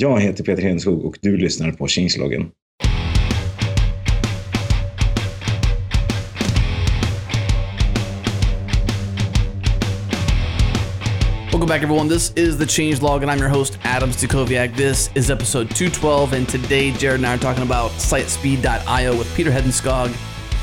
Jag heter Peter Hedenskog och du lyssnar på Changeloggen. Welcome back, everyone. This is the Change Log, and I'm your host, Adam Stacoviak. This is episode 212, and today Jared and I are talking about sitespeed.io with Peter Hedenskog.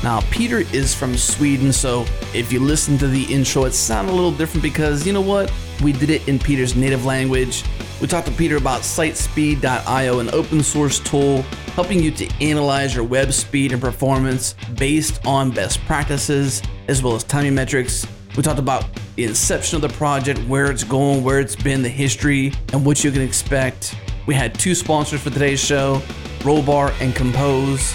Now, Peter is from Sweden, so if you listen to the intro, it sounded a little different because you know what? We did it in Peter's native language. We talked to Peter about sitespeed.io, an open source tool helping you to analyze your web speed and performance based on best practices as well as timing metrics. We talked about the inception of the project, where it's going, where it's been, the history, and what you can expect. We had two sponsors for today's show Rollbar and Compose.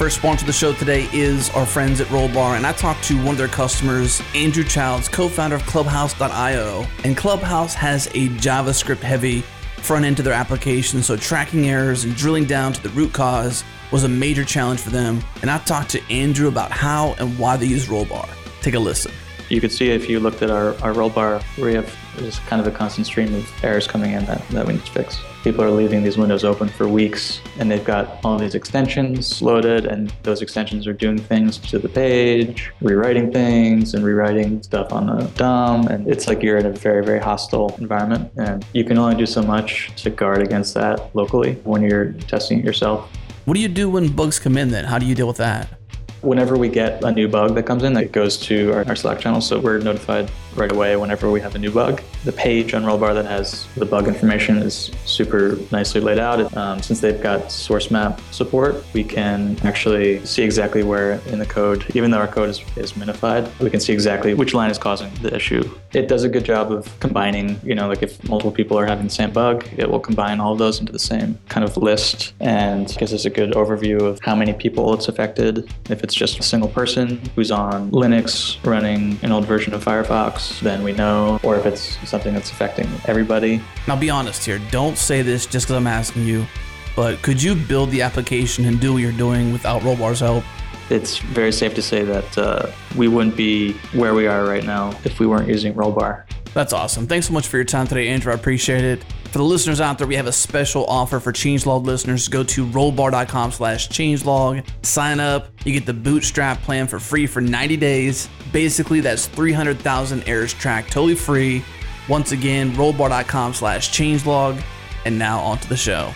First sponsor of the show today is our friends at Rollbar, and I talked to one of their customers, Andrew Childs, co founder of Clubhouse.io. And Clubhouse has a JavaScript heavy front end to their application, so tracking errors and drilling down to the root cause was a major challenge for them. And I talked to Andrew about how and why they use Rollbar. Take a listen. You could see if you looked at our, our Rollbar, we have just kind of a constant stream of errors coming in that, that we need to fix. People are leaving these windows open for weeks and they've got all these extensions loaded and those extensions are doing things to the page, rewriting things and rewriting stuff on the DOM. And it's like you're in a very, very hostile environment. And you can only do so much to guard against that locally when you're testing it yourself. What do you do when bugs come in then? How do you deal with that? Whenever we get a new bug that comes in, it goes to our, our, Slack channel, so we're notified right away whenever we have a new bug. The page on Rollbar that has the bug information is super nicely laid out. Um, since they've got source map support, we can actually see exactly where in the code, even though our code is, is minified, we can see exactly which line is causing the issue. It does a good job of combining, you know, like if multiple people are having the same bug, it will combine all of those into the same kind of list and gives us a good overview of how many people it's affected. If it's just a single person who's on Linux running an old version of Firefox, then we know, or if it's something that's affecting everybody. Now, be honest here. Don't say this just because I'm asking you, but could you build the application and do what you're doing without Rollbar's help? It's very safe to say that uh, we wouldn't be where we are right now if we weren't using Rollbar. That's awesome. Thanks so much for your time today, Andrew. I appreciate it. For the listeners out there, we have a special offer for changelog listeners. Go to rollbar.com slash changelog. Sign up. You get the bootstrap plan for free for 90 days. Basically, that's 300,000 errors tracked totally free. Once again, rollbar.com slash changelog. And now on to the show.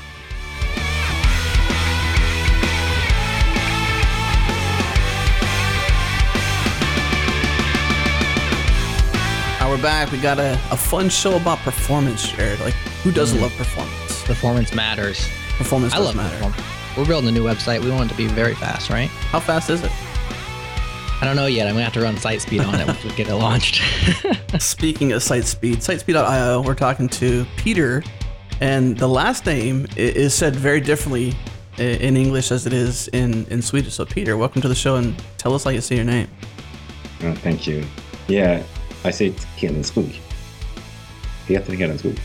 we're back. We got a, a fun show about performance, Jared. Like, who doesn't mm. love performance? Performance matters. Performance I love matter. Performance. We're building a new website. We want it to be very fast, right? How fast is it? I don't know yet. I'm gonna have to run site speed on it once we get it launched. Speaking of site speed, sitespeed.io, we're talking to Peter, and the last name is said very differently in English as it is in, in Swedish. So, Peter, welcome to the show and tell us how you say your name. Oh, thank you. Yeah, I say it Hedenskog. Peter Hedenskog.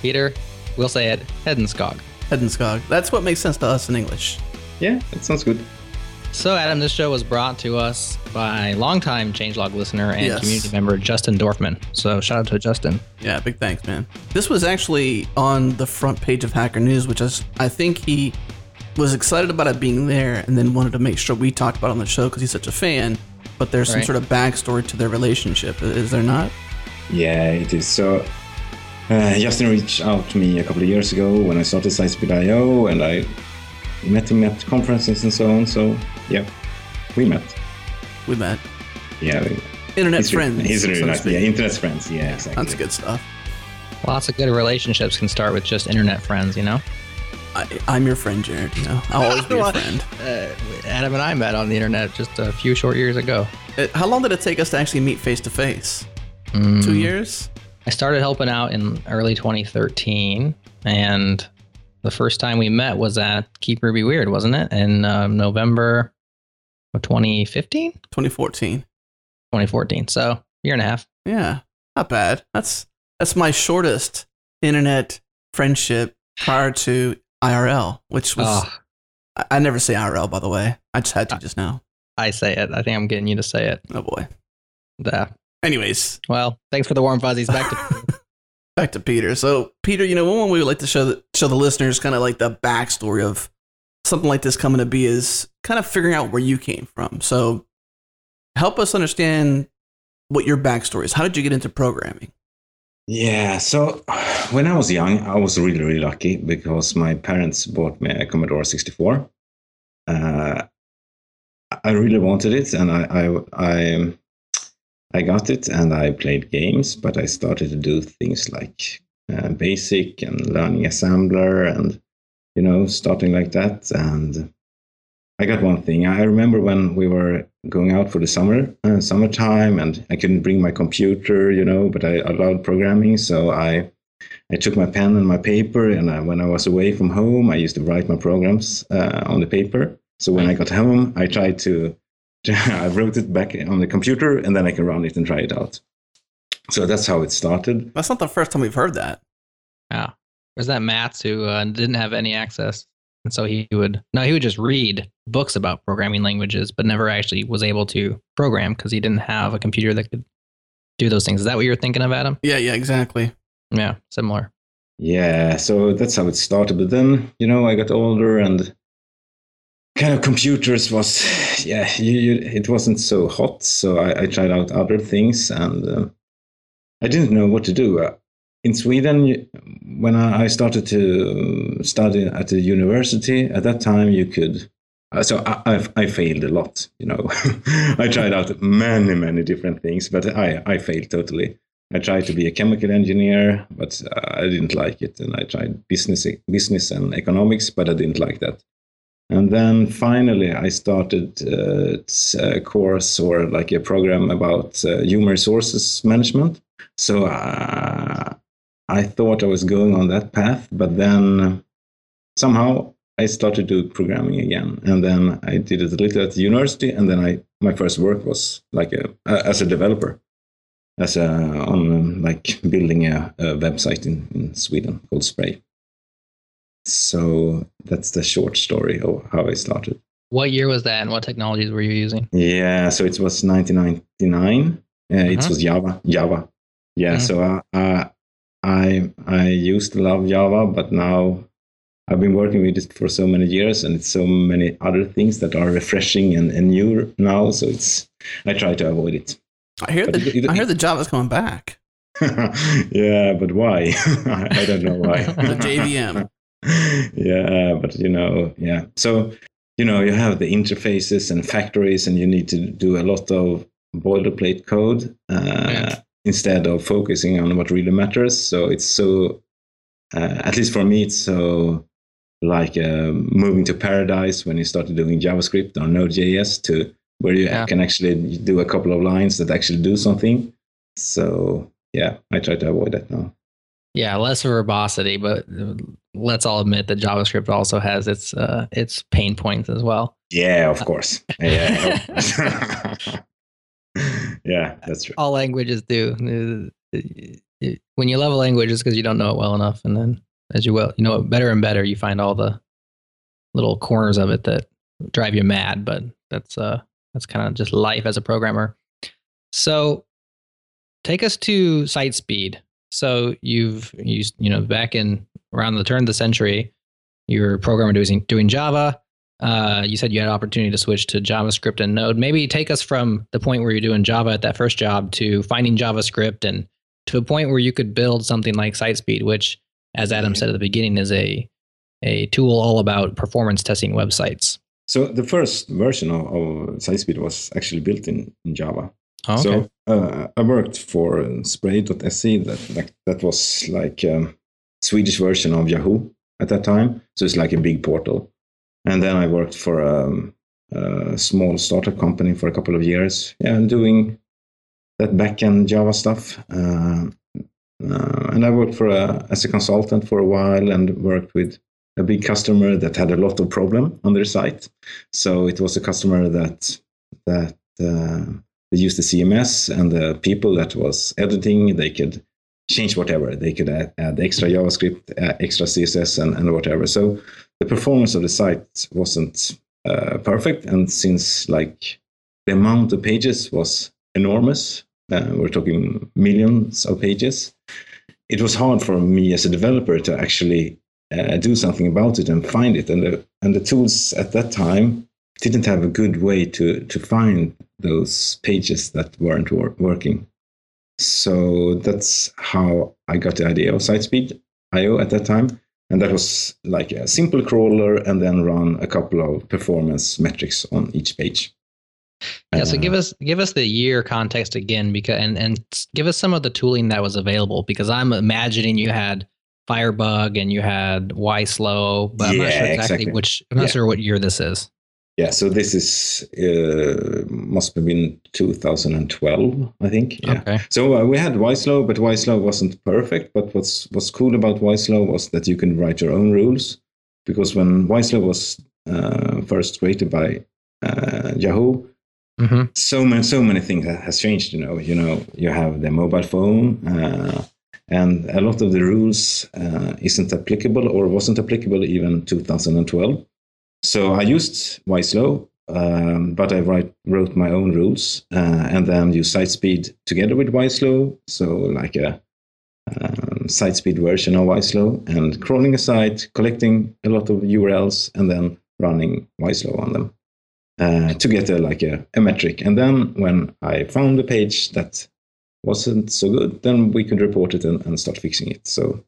Peter, we'll say it Hedenskog. Hedenskog. That's what makes sense to us in English. Yeah, that sounds good. So, Adam, this show was brought to us by longtime changelog listener and yes. community member Justin Dorfman. So, shout out to Justin. Yeah, big thanks, man. This was actually on the front page of Hacker News, which is, I think he was excited about it being there and then wanted to make sure we talked about it on the show because he's such a fan but there's right. some sort of backstory to their relationship. Is there not? Yeah, it is. So uh, Justin reached out to me a couple of years ago when I started Sitespeed.io, and I met him at conferences and so on. So yeah, we met. We met. Yeah. We, internet he's friends. He's really so nice. Yeah, internet friends. Yeah, exactly. That's good stuff. Lots of good relationships can start with just internet friends, you know. I, am your friend, Jared. You know, I'll always be your friend. Uh, Adam and I met on the internet just a few short years ago. Uh, how long did it take us to actually meet face to face? Two years. I started helping out in early 2013, and the first time we met was at Keep Ruby Weird, wasn't it? In um, November of 2015, 2014, 2014. So year and a half. Yeah, not bad. That's that's my shortest internet friendship prior to IRL, which was oh. I, I, never say IRL by the way. I just had to just now. I say it. I think I'm getting you to say it. Oh boy. Yeah. Anyways. Well, thanks for the warm fuzzies. Back to back to Peter. So, Peter, you know, one way we would like to show the, show the listeners kind of like the backstory of something like this coming to be is kind of figuring out where you came from. So, help us understand what your backstory is. How did you get into programming? Yeah, so when I was young, I was really, really lucky because my parents bought me a Commodore 64. Uh, I really wanted it, and I, I, I, I, got it, and I played games. But I started to do things like uh, basic and learning assembler, and you know, starting like that. And I got one thing. I remember when we were going out for the summer, uh, summertime, and I couldn't bring my computer, you know, but I, loved programming, so I. I took my pen and my paper, and I, when I was away from home, I used to write my programs uh, on the paper so when I got home, I tried to, I wrote it back on the computer and then I can run it and try it out. So that's how it started. That's not the first time we've heard that. Yeah. Was that Mats who uh, didn't have any access? And so he would, no, he would just read books about programming languages, but never actually was able to program because he didn't have a computer that could do those things. Is that what you're thinking of, Adam? Yeah, yeah, exactly. Yeah, similar. Yeah, so that's how it started. But then, you know, I got older and kind of computers was yeah you, you, it wasn't so hot so I, I, tried out other things and uh, i didn't know what to do. Uh, in sweden when I, started to study at the university at that time you could uh, so I, I, I, failed a lot you know. I tried out many many different things but i, I failed totally. I tried to be a chemical engineer but uh, i didn't like it and i tried business business and economics but i didn't like that and then finally, I started uh, a course or like a program about uh, human resources management. So uh, I thought I was going on that path, but then somehow I started to do programming again. And then I did it a little at the university, and then I my first work was like a, as a developer, as a on like building a, a website in, in Sweden called Spray. So that's the short story of how I started. What year was that and what technologies were you using? Yeah, so it was 1999. Uh, uh-huh. It was Java. Java. Yeah, uh-huh. so uh, uh, I I used to love Java, but now I've been working with it for so many years, and it's so many other things that are refreshing and, and new now. So it's I try to avoid it. I hear the it, it, I hear the Java's coming back. yeah, but why? I don't know why. the JVM. yeah, but you know, yeah. So, you know, you have the interfaces and factories, and you need to do a lot of boilerplate code uh, yeah. instead of focusing on what really matters. So it's so, uh, at least for me, it's so like uh, moving to paradise when you started doing JavaScript or Node.js to where you yeah. can actually do a couple of lines that actually do something. So yeah, I try to avoid that now. Yeah, less verbosity, but let's all admit that JavaScript also has its uh, its pain points as well. Yeah, of course. Yeah, yeah, that's true. All languages do. When you love a language, it's because you don't know it well enough, and then as you well, you know it better and better, you find all the little corners of it that drive you mad. But that's uh, that's kind of just life as a programmer. So, take us to site speed. So you've used, you know, back in around the turn of the century, you were a programmer doing doing Java. Uh, you said you had an opportunity to switch to JavaScript and Node. Maybe take us from the point where you're doing Java at that first job to finding JavaScript and to a point where you could build something like SiteSpeed, which, as Adam said at the beginning, is a a tool all about performance testing websites. So the first version of, of SiteSpeed was actually built in, in Java. Oh, okay. So uh, I worked for Spray.se. That, that that was like a Swedish version of Yahoo at that time. So it's like a big portal. And then I worked for a, a small startup company for a couple of years, yeah, and doing that backend Java stuff. Uh, uh, and I worked for a, as a consultant for a while and worked with a big customer that had a lot of problem on their site. So it was a customer that that uh, they used the CMS and the people that was editing, they could change whatever. They could add, add extra JavaScript, uh, extra CSS, and, and whatever. So the performance of the site wasn't uh, perfect. And since like the amount of pages was enormous, uh, we're talking millions of pages. it was hard for me as a developer to actually uh, do something about it and find it. And the and the tools at that time didn't have a good way to to find those pages that weren't wor- working. So that's how I got the idea of SiteSpeed IO at that time. And that was like a simple crawler and then run a couple of performance metrics on each page. Yeah, so Uh, give us give us the year context again because and and give us some of the tooling that was available because I'm imagining you had Firebug and you had YSlow, but I'm not sure exactly, exactly. which I'm not Yeah. sure what year this is. Yeah, so this is uh, must have been 2012, I think. Yeah. Okay. So uh, we had YSlow, but YSlow wasn't perfect. But what's what's cool about YSlow was that you can write your own rules, because when YSlow was uh, first created by uh, Yahoo, hmm so many so many things ha- has changed. You know, you know, you have the mobile phone, uh, and a lot of the rules uh, isn't applicable or wasn't applicable even 2012. So I used YSlow, um, but I write, wrote my own rules uh, and then use SiteSpeed together with YSlow. So like a um, SiteSpeed version of YSlow and crawling a site, collecting a lot of URLs, and then running YSlow on them uh, to get a, like a, a metric. And then when I found a page that wasn't so good, then we could report it and, and start fixing it. So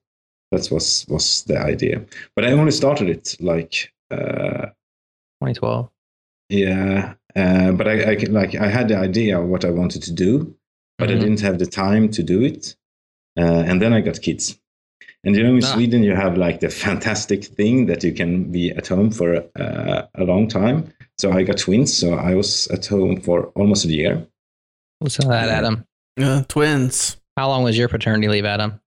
that was was the idea. But I only started it like uh, 2012. yeah, uh, but I, I can- like I had the idea of what I wanted to do, but I Mhm. didn't have the time to do it. Uh, and then I got kids. And you know, in Ah. Sweden, you have like the fantastic thing that you can be at home for uh, a long time. So I got twins, so I was at home for almost a year. Listen to that, Adam. Uh, twins. How long was your paternity leave, Adam?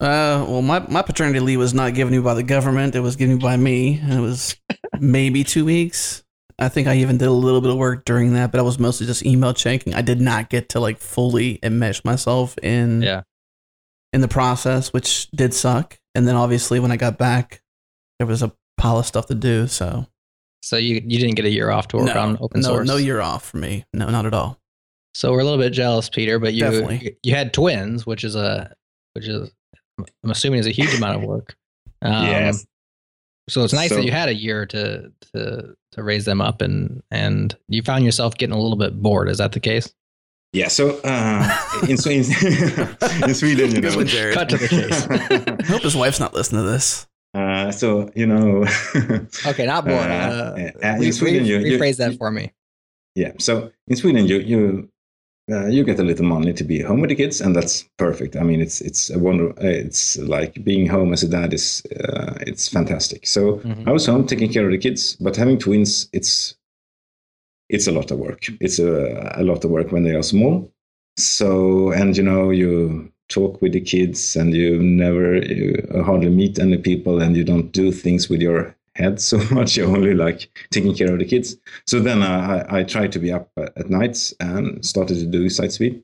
Uh, well, my, my paternity leave was not given to me by the government. It was given by me. It was maybe two weeks. I think I even did a little bit of work during that, but I was mostly just email checking. I did not get to like fully enmesh myself in Yeah. in the process, which did suck. And then obviously when I got back, there was a pile of stuff to do. So So you you didn't get a year off to work no, on open no, source. no year off for me. No, not at all. So we're a little bit jealous, Peter, but you Definitely. you had twins, which is a which is I'm assuming is a huge amount of work. Um, Yes. So it's nice So- that you had a year to to to raise them up, and and you found yourself getting a little bit bored. Is that the case? Yeah, so uh, in, Swe- in Sweden, you Good one, know. Jared. Cut to the case. I hope his wife's not listening to this. uh, so, you know. Okay, not bored. Uh, Uh, yeah, uh, in re- Sweden, re- you- you- rephrase that you- for me. Yeah. So in Sweden, you you uh, you get a little money to be home with the kids, and that's perfect. I mean, it's it's a wonder. Uh, it's like being home as a dad is uh, it's fantastic. So Mhm. I was home taking care of the kids, but having twins, it's it's a lot of work. It's a, a lot of work when they are small. So and you know you talk with the kids, and you never you hardly meet any people, and you don't do things with your head so much. Only like taking care of the kids. So then I, I, I tried to be up at nights and started to do site speed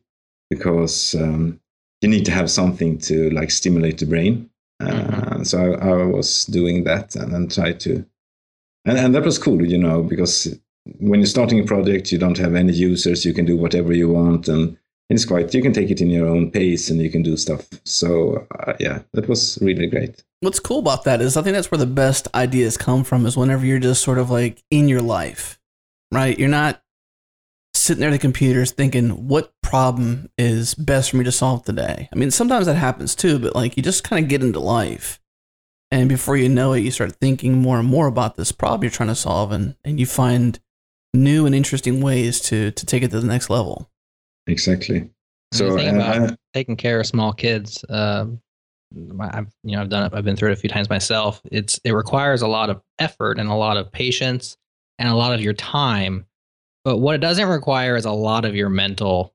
because um, you need to have something to like stimulate the brain. Uh, So I, I was doing that and then tried to, and, and that was cool, you know, because when you're starting a project, you don't have any users, you can do whatever you want, and it's quite you can take it in your own pace and you can do stuff. So uh, yeah, that was really great. What's cool about that is I think that's where the best ideas come from is whenever you're just sort of like in your life, right? You're not sitting there at the computers thinking, what problem is best for me to solve today? I mean, sometimes that happens too, but like you just kind of get into life. And before you know it, you start thinking more and more about this problem you're trying to solve, and, and you find new and interesting ways to, to take it to the next level. Exactly. So uh, about taking care of small kids, um, I've you know I've done it. I've been through it a few times myself. It's it requires a lot of effort and a lot of patience and a lot of your time. But what it doesn't require is a lot of your mental,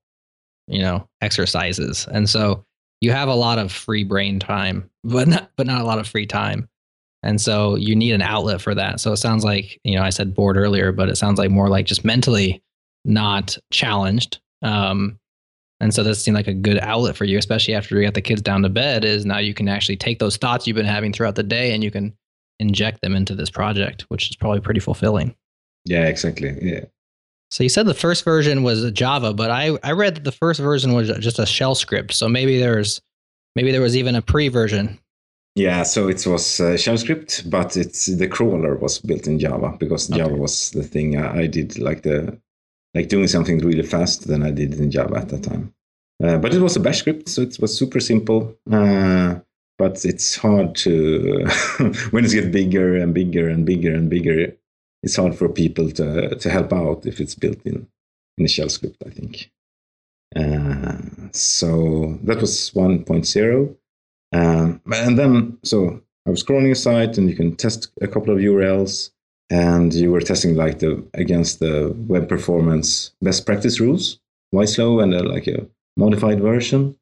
you know, exercises. And so you have a lot of free brain time, but not but not a lot of free time. And so you need an outlet for that. So it sounds like, you know, I said bored earlier, but it sounds like more like just mentally not challenged. Um, and so this seemed like a good outlet for you, especially after you got the kids down to bed, is now you can actually take those thoughts you've been having throughout the day and you can inject them into this project, which is probably pretty fulfilling. yeah, exactly. Yeah. So you said the first version was Java, but I, I read that the first version was just a shell script. So maybe there's Maybe there was even a pre version. Yeah, so it was uh, shell script, but it's the crawler was built in Java because okay. Java was the thing I, I, did like the like doing something really fast than I did in Java at that time. Uh, but it was a bash script, so it was super simple. Uh, but it's hard to when it gets bigger and bigger and bigger and bigger. It's hard for people to to help out if it's built in in a shell script. I think. Uh, so that was 1.0. Um, and then, so I was crawling a site and you can test a couple of URLs and you were testing like the against the web performance best practice rules, YSlow and a, like a modified version.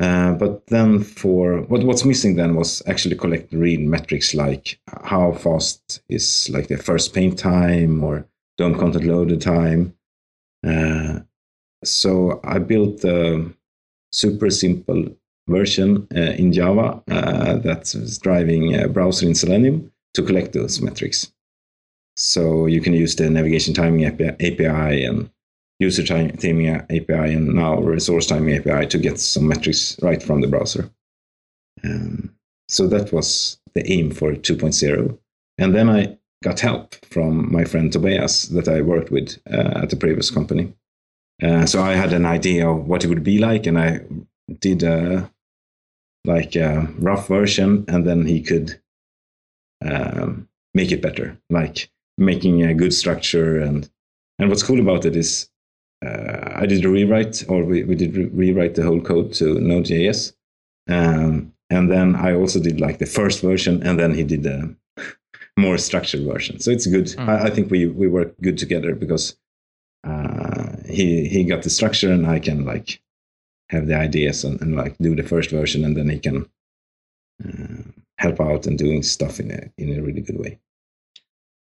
Uh, but then for what what's missing then was actually collect real metrics like how fast is like the first paint time or DOM content loaded time. Uh, so I built a super simple version uh, in Java uh, that's driving a browser in Selenium to collect those metrics. So you can use the navigation timing API and user timing API and now resource timing API to get some metrics right from the browser. Um, so that was the aim for 2.0. And then I got help from my friend Tobias that I worked with uh, at the previous company. Uh, so I had an idea of what it would be like, and I did a like a rough version, and then he could um, make it better, like making a good structure. and And what's cool about it is uh, I did a rewrite, or we, we did re- rewrite the whole code to Node.js. Um, and then I also did like the first version, and then he did a more structured version. So it's good. Mm. I, I, think we we work good together because uh, he he got the structure, and I can like have the ideas and, and like do the first version, and then he can uh, help out and doing stuff in a in a really good way.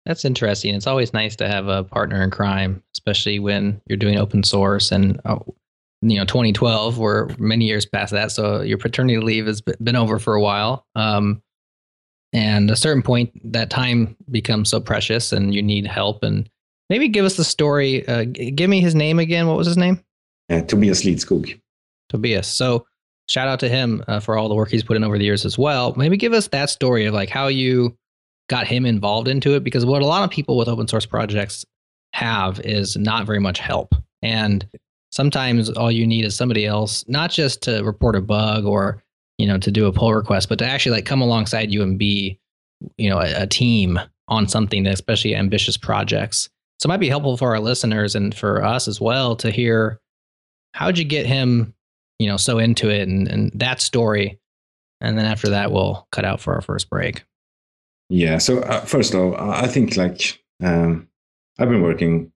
That's interesting. It's always nice to have a partner in crime, especially when you're doing open source. And uh, you know, 2012, we're many years past that, so your paternity leave has been over for a while. Um, and a certain point, that time becomes so precious, and you need help. And maybe give us the story. Uh, give me his name again. What was his name? Uh, Tobias Lidskog. Tobias. So shout out to him uh, for all the work he's put in over the years as well. Maybe give us that story of like how you got him involved into it because what a lot of people with open source projects have is not very much help. And sometimes all you need is somebody else, not just to report a bug or, you know, to do a pull request, but to actually like come alongside you and be, you know, a, a team on something, especially ambitious projects. So it might be helpful for our listeners and for us as well to hear how'd you get him, you know, so into it and, and that story. And then after that, we'll cut out for our first break. Yeah. So uh, first of all, I think like um, I've been working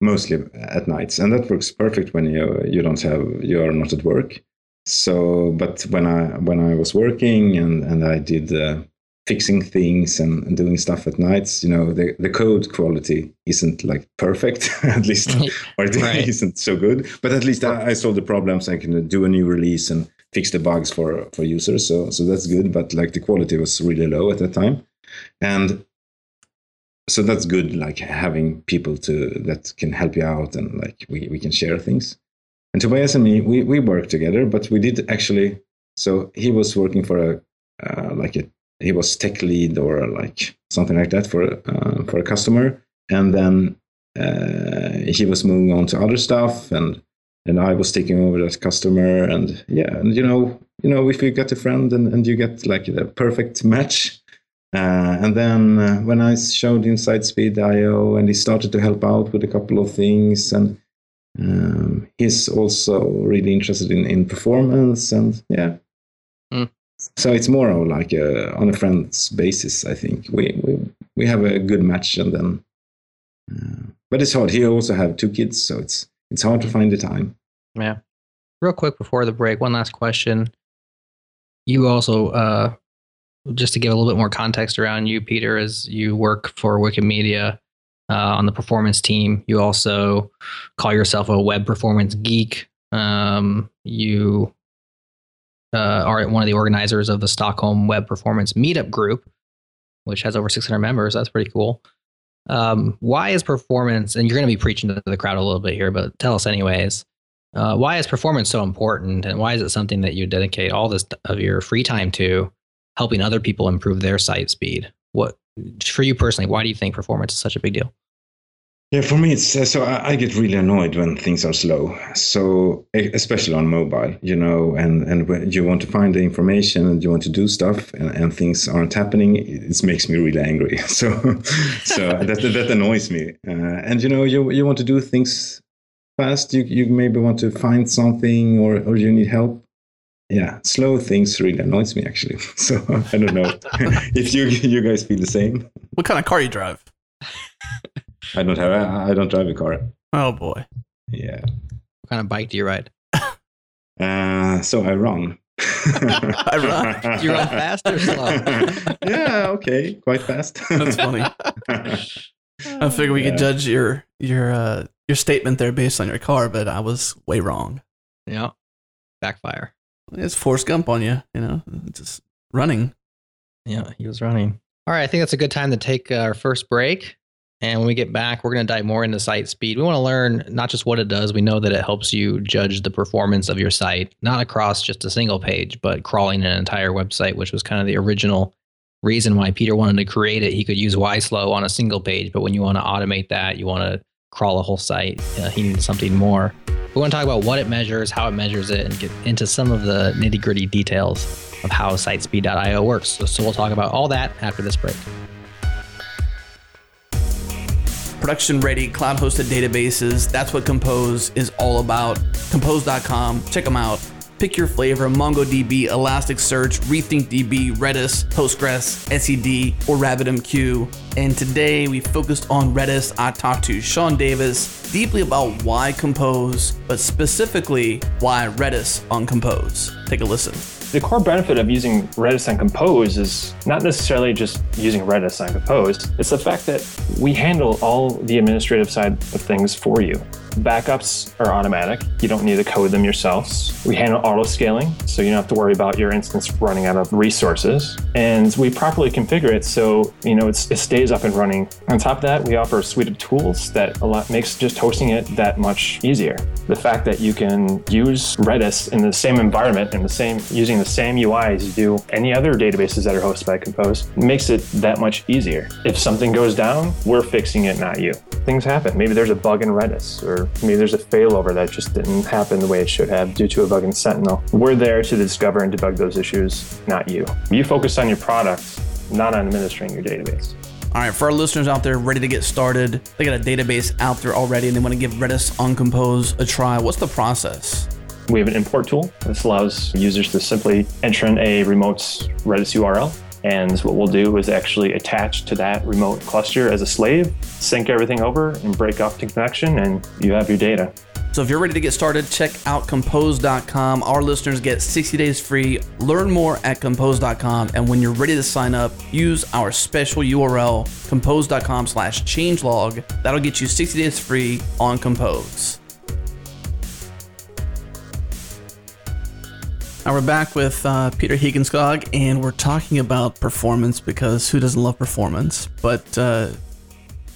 mostly at nights, and that works perfect when you you don't have you are not at work. So, but when I when I was working and and I did uh, fixing things and, and, doing stuff at nights, you know, the the code quality isn't like perfect, at least, or it right. isn't so good. But at least I, I solved the problems. I can do a new release and fix the bugs for for users. So so that's good. But like the quality was really low at that time and so that's good like having people to that can help you out and like we, we can share things. And tobias and me we, we worked together but we did actually so he was working for a uh, like a he was tech lead or like something like that for uh, for a customer. And then uh, he was moving on to other stuff and and I was taking over that customer and yeah and you know you know if you get a friend and, and you get like the perfect match uh, and then uh, when I showed Inside Speed IO, and he started to help out with a couple of things, and um, he's also really interested in, in performance, and yeah. Mm. So it's more of like a, on a friend's basis. I think we we we have a good match, and then. Uh, but it's hard. He also have two kids, so it's it's hard to find the time. Yeah. Real quick before the break, one last question. You also uh, just to give a little bit more context around you, Peter, as you work for Wikimedia uh, on the performance team. You also call yourself a web performance geek. Um, you uh, are one of the organizers of the Stockholm Web Performance Meetup Group, which has over 600 members. That's pretty cool. Um, why is performance, and you're going to be preaching to the crowd a little bit here, but tell us anyways. Uh, why is performance so important, and why is it something that you dedicate all this of your free time to, helping other people improve their site speed? What for you personally? Why do you think performance is such a big deal? Yeah, for me, it's uh, so I, I, get really annoyed when things are slow. So especially on mobile, you know, and and when you want to find the information and you want to do stuff, and, and things aren't happening, it makes me really angry. So so that that annoys me. Uh, and you know, you you want to do things fast. You you maybe want to find something, or or you need help. Yeah, slow things really annoys me actually. So I don't know if you you guys feel the same. What kind of car you drive? I don't have. I don't drive a car. Oh boy. Yeah. What kind of bike do you ride? Uh, so I run. I run. you run fast or slow? yeah. Okay. Quite fast. That's funny. I figured we yeah. could judge your your uh, your statement there based on your car, but I was way wrong. Yeah. Backfire. It's Forrest Gump on you. You know, just running. Yeah, he was running. All right, I think that's a good time to take our first break. And when we get back, we're going to dive more into site speed. We want to learn not just what it does, we know that it helps you judge the performance of your site, not across just a single page, but crawling an entire website, which was kind of the original reason why Peter wanted to create it. He could use YSlow on a single page, but when you want to automate that, you want to crawl a whole site, uh, he needs something more. We want to talk about what it measures, how it measures it, and get into some of the nitty gritty details of how sitespeed.io works. So, so we'll talk about all that after this break production ready cloud hosted databases. That's what Compose is all about. Compose.com, check them out. Pick your flavor MongoDB, Elasticsearch, RethinkDB, Redis, Postgres, SED, or RabbitMQ. And today we focused on Redis. I talked to Sean Davis deeply about why Compose, but specifically why Redis on Compose. Take a listen. The core benefit of using Redis on Compose is not necessarily just using Redis on Compose, it's the fact that we handle all the administrative side of things for you. Backups are automatic. You don't need to code them yourselves. We handle auto scaling, so you don't have to worry about your instance running out of resources. And we properly configure it so you know it stays up and running. On top of that, we offer a suite of tools that a lot makes just hosting it that much easier. The fact that you can use Redis in the same environment and the same using the same UI as you do any other databases that are hosted by Compose makes it that much easier. If something goes down, we're fixing it, not you. Things happen. Maybe there's a bug in Redis or maybe there's a failover that just didn't happen the way it should have due to a bug in Sentinel. We're there to discover and debug those issues, not you. You focus on your product, not on administering your database. All right, for our listeners out there ready to get started, they got a database out there already and they want to give Redis on Compose a try. What's the process? We have an import tool. This allows users to simply enter in a remote Redis URL and what we'll do is actually attach to that remote cluster as a slave, sync everything over, and break off the connection, and you have your data. So if you're ready to get started, check out compose.com. Our listeners get 60 days free. Learn more at compose.com. And when you're ready to sign up, use our special URL, compose.com slash changelog. That'll get you 60 days free on Compose. Now we're back with uh, Peter Hedenskog, and we're talking about performance because who doesn't love performance? But uh,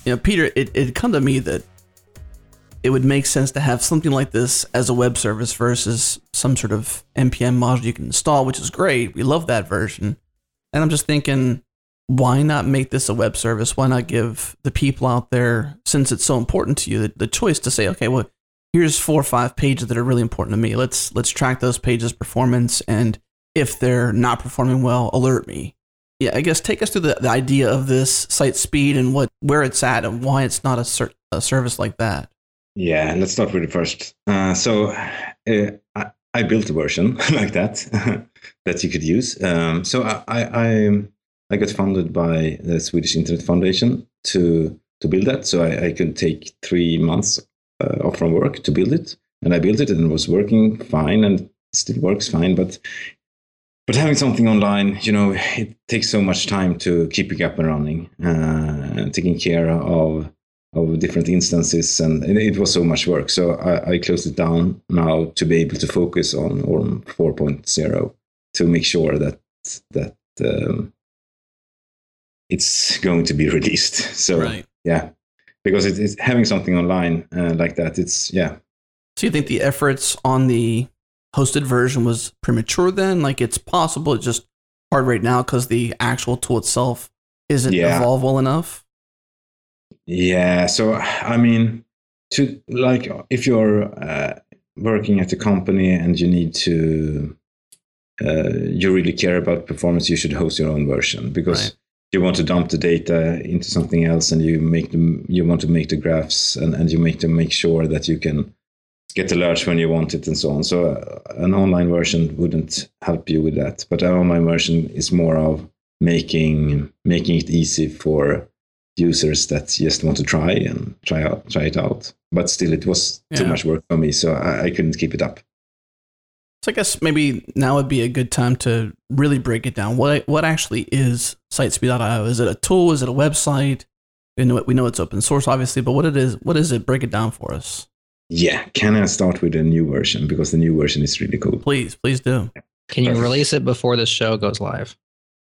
you know, Peter, it it come to me that it would make sense to have something like this as a web service versus some sort of npm module you can install, which is great. We love that version. And I'm just thinking, why not make this a web service? Why not give the people out there, since it's so important to you, the, the choice to say, okay, well, here's four or five pages that are really important to me. Let's let's track those pages' performance, and if they're not performing well, alert me. Yeah, I guess take us through the, the idea of this site speed and what where it's at and why it's not a, ser- a service like that. Yeah, let's start with the first. Uh, so uh, I, I, built a version like that that you could use. Um, so I, I I got funded by the Swedish Internet Foundation to to build that. So I, I could take three months uh, off from work to build it, and I built it, and it was working fine, and still works fine. But but having something online, you know, it takes so much time to keep it up and running, uh, and taking care of of different instances, and it, was so much work. So I, I, closed it down now to be able to focus on ORM 4.0 to make sure that that um, it's going to be released. So right. yeah, because it is having something online uh, like that. It's yeah. So you think the efforts on the hosted version was premature then? Like it's possible, it's just hard right now because the actual tool itself isn't Yeah. evolved well enough. Yeah. So I mean, to like, if you're uh, working at a company and you need to, uh, you really care about performance, you should host your own version because Right. You want to dump the data into something else, and you make them. You want to make the graphs, and and you make them make sure that you can get the alerts when you want it and so on. So uh, an online version wouldn't help you with that, but an online version is more of making making it easy for users that just want to try and try out try it out. But still, it was too much work for me, so I, I couldn't keep it up. So I guess maybe now would be a good time to really break it down. What what actually is Sitespeed.io? Is it a tool? Is it a website? We know we know it's open source, obviously, but what it is? What is it? Break it down for us, Yeah, can I start with a new version because the new version is really cool. please. Please do. Can you release it before the show goes live?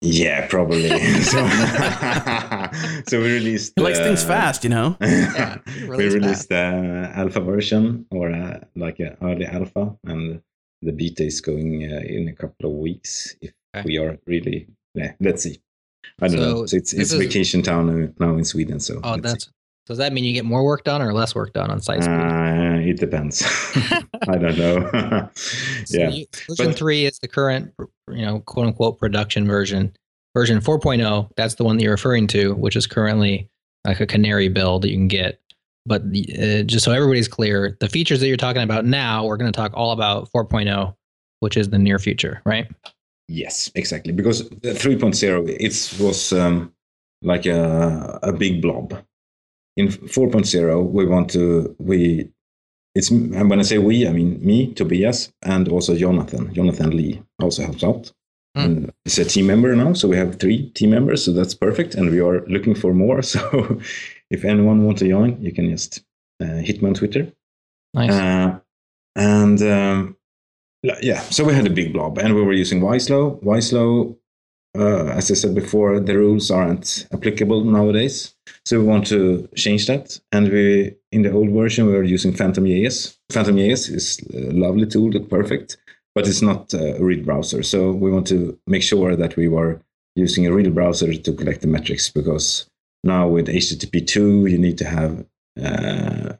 Yeah, probably. so, so we released. He likes things uh, fast, you know. Yeah, we released the alpha version or uh, like an early alpha, and the beta is going uh, in a couple of weeks. If Okay. we are really, yeah, let's see. I don't So know. So it's it's is- vacation town now in Sweden. So Oh, let's see. that's does that mean you get more work done or less work done on site speed? Uh, it depends. I don't know. So yeah. you- version but- three is the current, you know, quote unquote production version. Version 4.0, that's the one that you're referring to, which is currently like a canary build that you can get. But the- uh, just so everybody's clear, the features that you're talking about now, we're going to talk all about 4.0, which is the near future, right? Yes, exactly. Because the 3.0 it was um, like a a big blob. In 4.0, we want to we it's and when I say we, I mean me, Tobias, and also Jonathan. Jonathan Lee also helps out. Hmm. And he's a team member now, so we have three team members, so that's perfect. And we are looking for more. So if anyone want to join, you can just uh, hit me on Twitter. Nice. Uh, and um, yeah, so we had a big blob, and we were using YSlow. YSlow, uh, as I said before, the rules aren't applicable nowadays. So we want to change that. And we, in the old version, we were using Phantom JS. Phantom JS is a lovely tool, that's perfect, but it's not a real browser. So we want to make sure that we were using a real browser to collect the metrics because now with HTTP2, you need to have uh,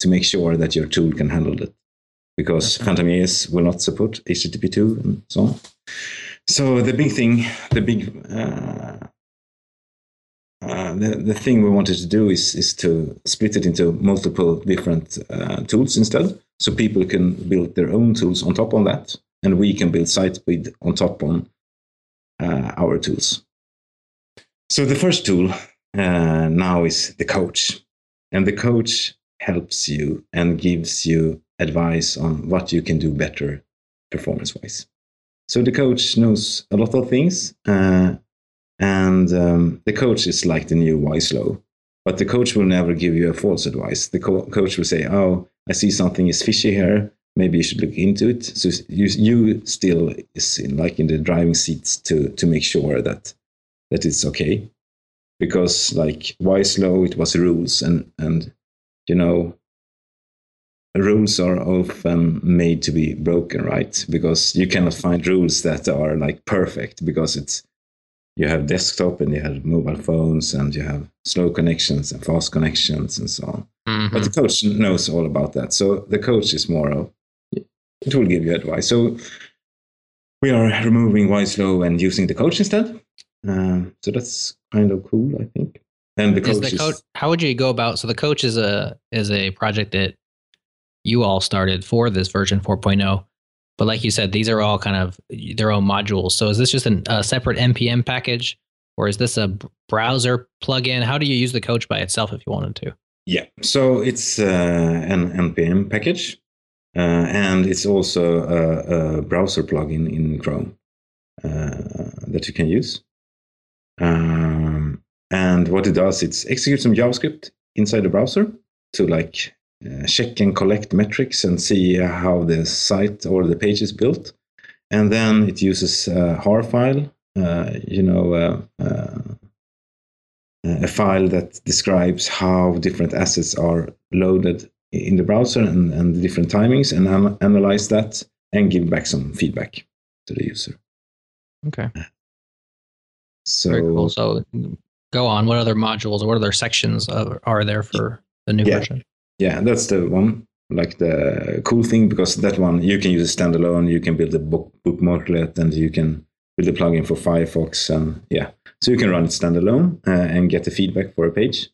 to make sure that your tool can handle it because Okay. Phantom JS will not support HTTP2 and so on. So the big thing, the big, uh, uh, the, the thing we wanted to do is, is to split it into multiple different uh, tools instead. So people can build their own tools on top of that, and we can build SiteSpeed on top on uh, our tools. So the first tool uh, now is the coach. And the coach helps you and gives you advice on what you can do better performance wise. So the coach knows a lot of things. Uh, and um, the coach is like the new wise YSlow. But the coach will never give you a false advice. The co- coach will say, Oh, I see something is fishy here. Maybe you should look into it. So you, you still is in, like in the driving seats to, to make sure that, that it's okay because like YSlow, it was rules and and you know rules are often made to be broken, right? Because you cannot find rules that are like perfect because it's you have desktop and you have mobile phones and you have slow connections and fast connections and so on. Mhm. But the coach knows all about that. So the coach is more of it will give you advice. So we are removing YSlow and using the coach instead. Um, so that's kind of cool, I think. And the is coach the is, how would you go about so the coach is a is a project that you all started for this version 4.0 but like you said these are all kind of their own modules so is this just an, a separate npm package or is this a browser plugin how do you use the coach by itself if you wanted to Yeah, so it's uh, an npm package, uh, and it's also a, a browser plugin in Chrome uh, that you can use. Um, and what it does, it executes some JavaScript inside the browser to like uh, check and collect metrics and see how the site or the page is built, and then it uses a har file, uh, you know. Uh, uh, a file that describes how different assets are loaded in the browser and, and the different timings and an- analyze that and give back some feedback to the user. Okay. So Very cool. So go on. What other modules or what other sections of, are there for the new Yeah. version? yeah, that's the one. Like the cool thing because that one you can use a standalone. You can build a book bookmarklet and you can build a plugin for Firefox and yeah, so you can run it standalone uh, and get the feedback for a page.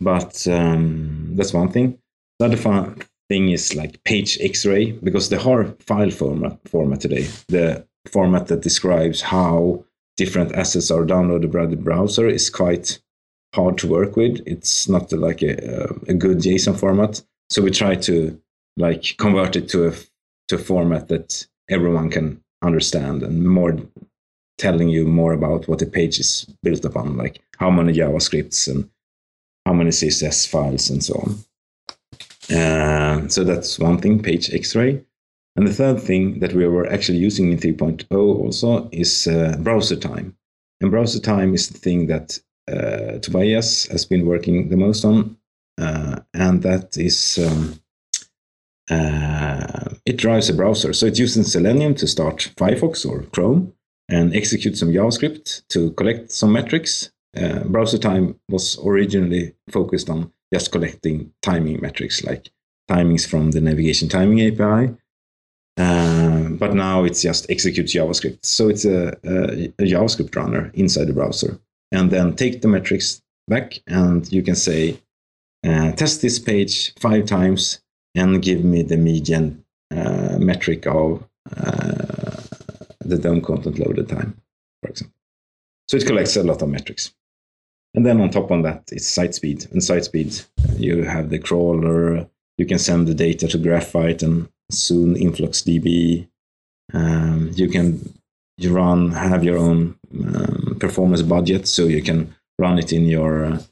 But um, that's one thing. The other fun thing is like page X-ray because the HAR file format format today, the format that describes how different assets are downloaded by the browser is quite hard to work with. It's not like a, a good JSON format. So we try to like convert it to a to a format that everyone can understand and more telling you more about what the page is built upon, like how many JavaScripts and how many CSS files and so on. Uh, so that's one thing, page X-ray. And the third thing that we were actually using in 3.0 also is uh, Browsertime. And Browsertime is the thing that uh, Tobias has been working the most on, uh, and that is um, uh, it drives a browser. So it uses Selenium to start Firefox or Chrome and execute some JavaScript to collect some metrics. Uh, Browsertime was originally focused on just collecting timing metrics like timings from the navigation timing API. Uh, but now it's just execute JavaScript. So it's a, a, a JavaScript runner inside the browser and then take the metrics back and you can say uh, test this page five times and give me the median uh, metric of uh, the DOM content loaded time, for example. So it collects a lot of metrics. And then on top of that, it's site speed. And site speed, you have the crawler, you can send the data to Graphite and soon InfluxDB. Um, you can you run have your own um, performance budget, so you can run it in your uh,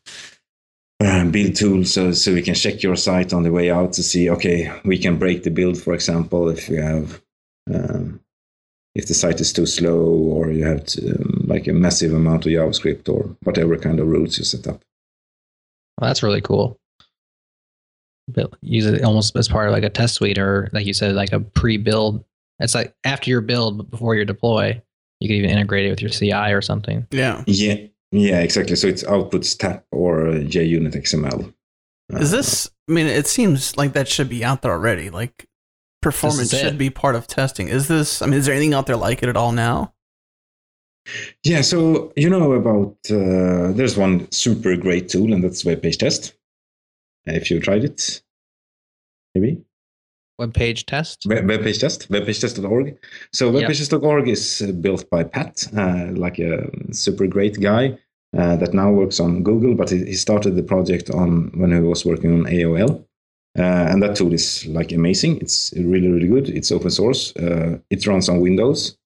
uh, build tool, so so we can check your site on the way out to see. Okay, we can break the build, for example, if you have um, if the site is too slow or you have to, um, like a massive amount of JavaScript or whatever kind of rules you set up. Well, that's really cool. But use it almost as part of like a test suite or like you said, like a pre-build. It's like after your build, but before your deploy, you could even integrate it with your CI or something. Yeah. Yeah, yeah, exactly. So it's output tap or JUnit XML. Is Uh, this? I mean, it seems like that should be out there already. Like, performance should it. be part of testing. Is this? I mean, is there anything out there like it at all now? Yeah, so you know about uh, there's one super great tool, and that's Web Page Test. If you tried it, maybe Web page test. Web Web Page Test, webpagetest.org. So webpagetest.org is built by Pat, uh, like a super great guy uh, that now works on Google, but he he started the project on when he was working on AOL. Uh, and that tool is like amazing. It's really, really good. It's open source. Uh, it runs on Windows,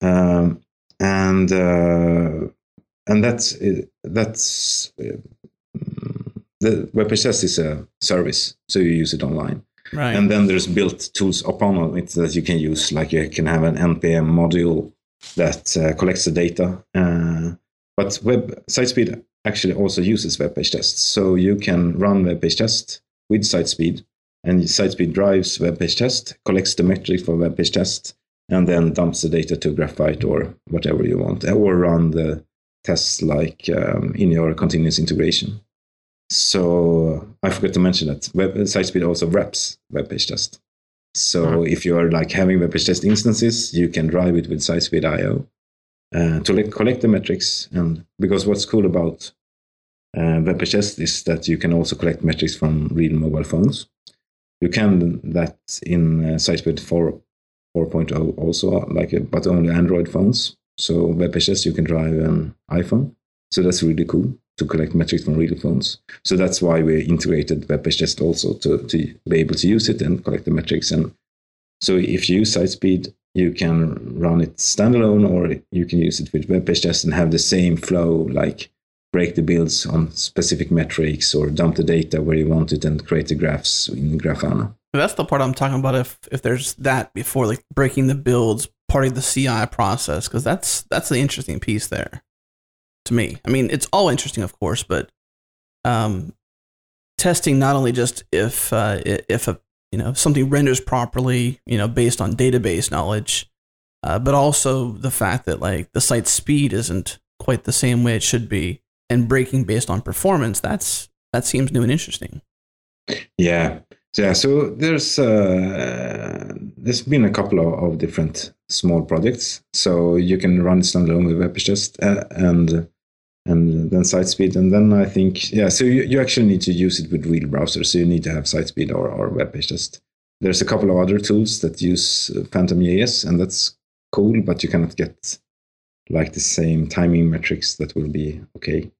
um, and uh, and that's uh, that's the WebPage Test is a service, so you use it online. Right. And then there's built tools upon it that you can use, like you can have an npm module that uh, collects the data. Uh, but web SiteSpeed actually also uses web page tests, so you can run web page test with SiteSpeed, and SiteSpeed drives web page test, collects the metrics for web page test, and then dumps the data to Graphite or whatever you want, or run the tests like um, in your continuous integration. So I forgot to mention that web SiteSpeed also wraps web page test. So if you are like having web page test instances, you can drive it with SiteSpeed IO uh, to like, collect the metrics. And because what's cool about uh, web page test is that you can also collect metrics from real mobile phones. You can do that in uh, SiteSpeed 4, 4.0 also, like uh, but only Android phones. So web page test you can drive an iPhone. So that's really cool to collect metrics from real phones. So that's why we integrated WebPage Test also to, to be able to use it and collect the metrics. And so if you use SiteSpeed, you can run it standalone or you can use it with WebPage Test and have the same flow, like break the builds on specific metrics or dump the data where you want it and create the graphs in Grafana. That's the part I'm talking about. If if there's that before like breaking the builds, part of the CI process, because that's that's the interesting piece there. To me, I mean, it's all interesting, of course, but um, testing not only just if uh, if a you know something renders properly, you know, based on database knowledge, uh, but also the fact that like the site speed isn't quite the same way it should be, and breaking based on performance. That's that seems new and interesting. Yeah, yeah. So there's uh, there's been a couple of, of different small projects. So you can run standalone with WebPageTest uh, and and then site speed. And then I think, yeah, so you, you actually need to use it with real browsers. So you need to have site speed or, or WebPageTest. There's a couple of other tools that use uh, Phantom.js, and that's cool, but you cannot get like the same timing metrics that will be okay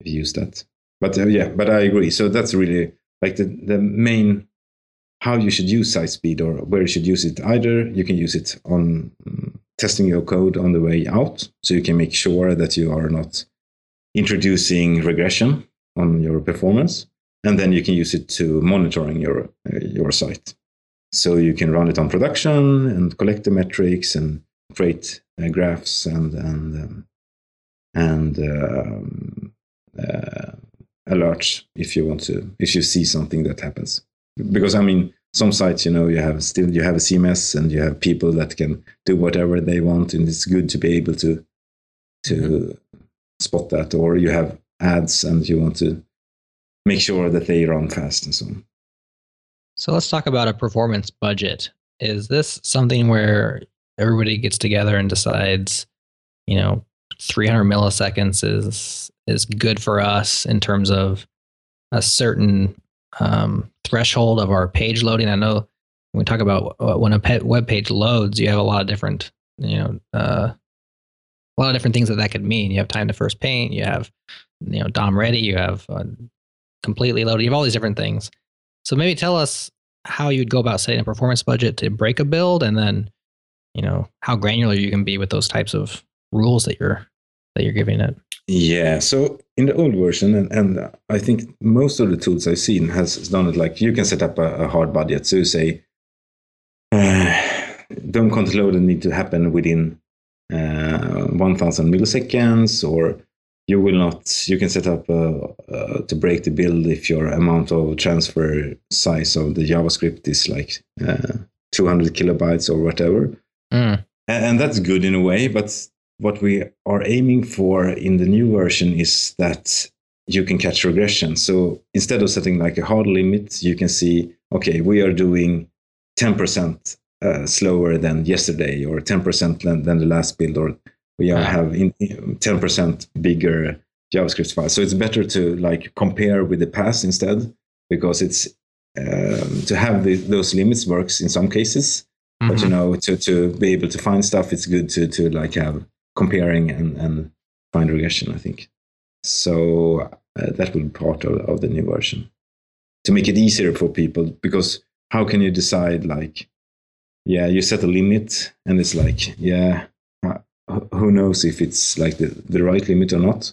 if you use that. But uh, yeah, but I agree. So that's really like the, the main how you should use site speed or where you should use it. Either you can use it on um, testing your code on the way out, so you can make sure that you are not introducing regression on your performance, and then you can use it to monitoring your uh, your site. So you can run it on production and collect the metrics and create uh, graphs and and um, and um, uh, alerts if you want to if you see something that happens. Because I mean, some sites, you know, you have still you have a CMS and you have people that can do whatever they want, and it's good to be able to to. Spot that. Or you have ads and you want to make sure that they run fast and so on. So let's talk about a performance budget. Is this something where everybody gets together and decides, you know, 300 milliseconds is is good for us in terms of a certain um, threshold of our page loading. I know when we talk about when a web page loads, you have a lot of different, you know, uh, a lot of different things that that could mean. You have time to first paint, you have, you know, DOM ready, you have uh, completely loaded, you have all these different things. So maybe tell us how you'd go about setting a performance budget to break a build, and then, you know, how granular you can be with those types of rules that you're that you're giving it. Yeah. So in the old version, and, and I think most of the tools I've seen has done it like you can set up a, a hard budget. So you say, uh, DOM content loading need to happen within uh, 1000 milliseconds, or you will not, you can set up uh, uh, to break the build if your amount of transfer size of the JavaScript is like uh, 200 kilobytes or whatever. Mm. And, and that's good in a way, but what we are aiming for in the new version is that you can catch regression. So instead of setting like a hard limit, you can see, okay, we are doing 10% uh, slower than yesterday or 10% than, than the last build, or we are, have in, 10% bigger JavaScript files. So it's better to like compare with the past instead because it's um, to have the, those limits works in some cases. Mm-hmm. But you mm-hmm. know, to, to be able to find stuff, it's good to, to like have comparing and, and find regression, I think. So uh, that will be part of, of the new version to make it easier for people because how can you decide like, yeah, you set a limit and it's like, yeah, uh, who knows if it's like the, the right limit or not?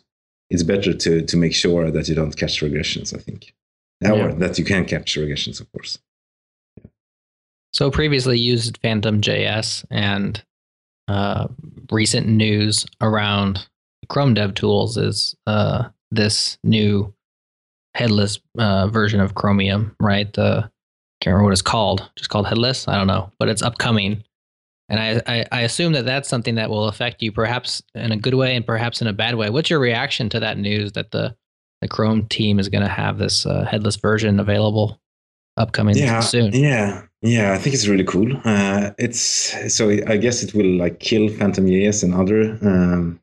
It's better to, to make sure that you don't catch regressions, I think. Or yeah. that you can catch regressions, of course. So previously used Phantom JS and uh, recent news around Chrome Dev Tools is uh, this new headless uh, version of Chromium, right? The can't remember what it's called. Just called headless. I don't know, but it's upcoming, and I, I, I assume that that's something that will affect you, perhaps in a good way and perhaps in a bad way. What's your reaction to that news that the the Chrome team is going to have this uh, headless version available upcoming yeah, soon? Yeah, yeah, I think it's really cool. Uh, it's so I guess it will like kill Phantom Phantom.js and other um,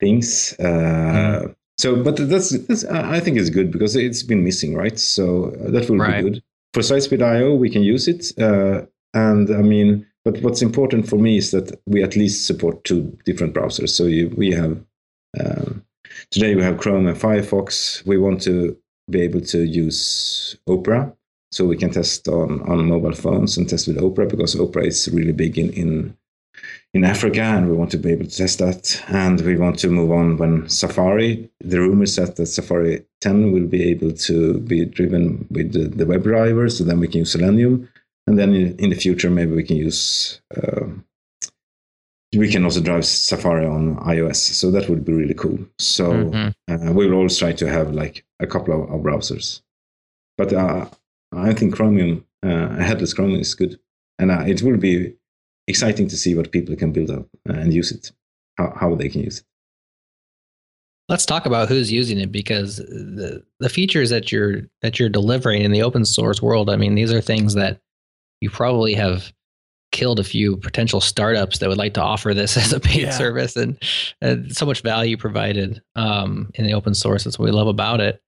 things. Uh, mm. So, but that's, that's I think it's good because it's been missing, right? So uh, that will right. be good for SiteSpeed.io. We can use it, uh, and I mean, but what's important for me is that we at least support two different browsers. So you, we have um, today we have Chrome and Firefox. We want to be able to use Opera so we can test on, on mobile phones and test with Opera because Opera is really big in, in in Africa, and we want to be able to test that. And we want to move on when Safari. The rumor says that Safari 10 will be able to be driven with the, the WebDriver, so then we can use Selenium. And then in, in the future, maybe we can use. Uh, we can also drive Safari on iOS, so that would be really cool. So mm-hmm. uh, we will always try to have like a couple of, of browsers but uh, I think Chromium, uh, headless Chromium is good. And uh, it will be exciting to see what people can build up and use it, how, how they can use it. Let's talk about who's using it because the the features that you're that you're delivering in the open source world. I mean, these are things that you probably have killed a few potential startups that would like to offer this as a paid yeah. service, and, and, so much value provided um, in the open source. That's what we love about it.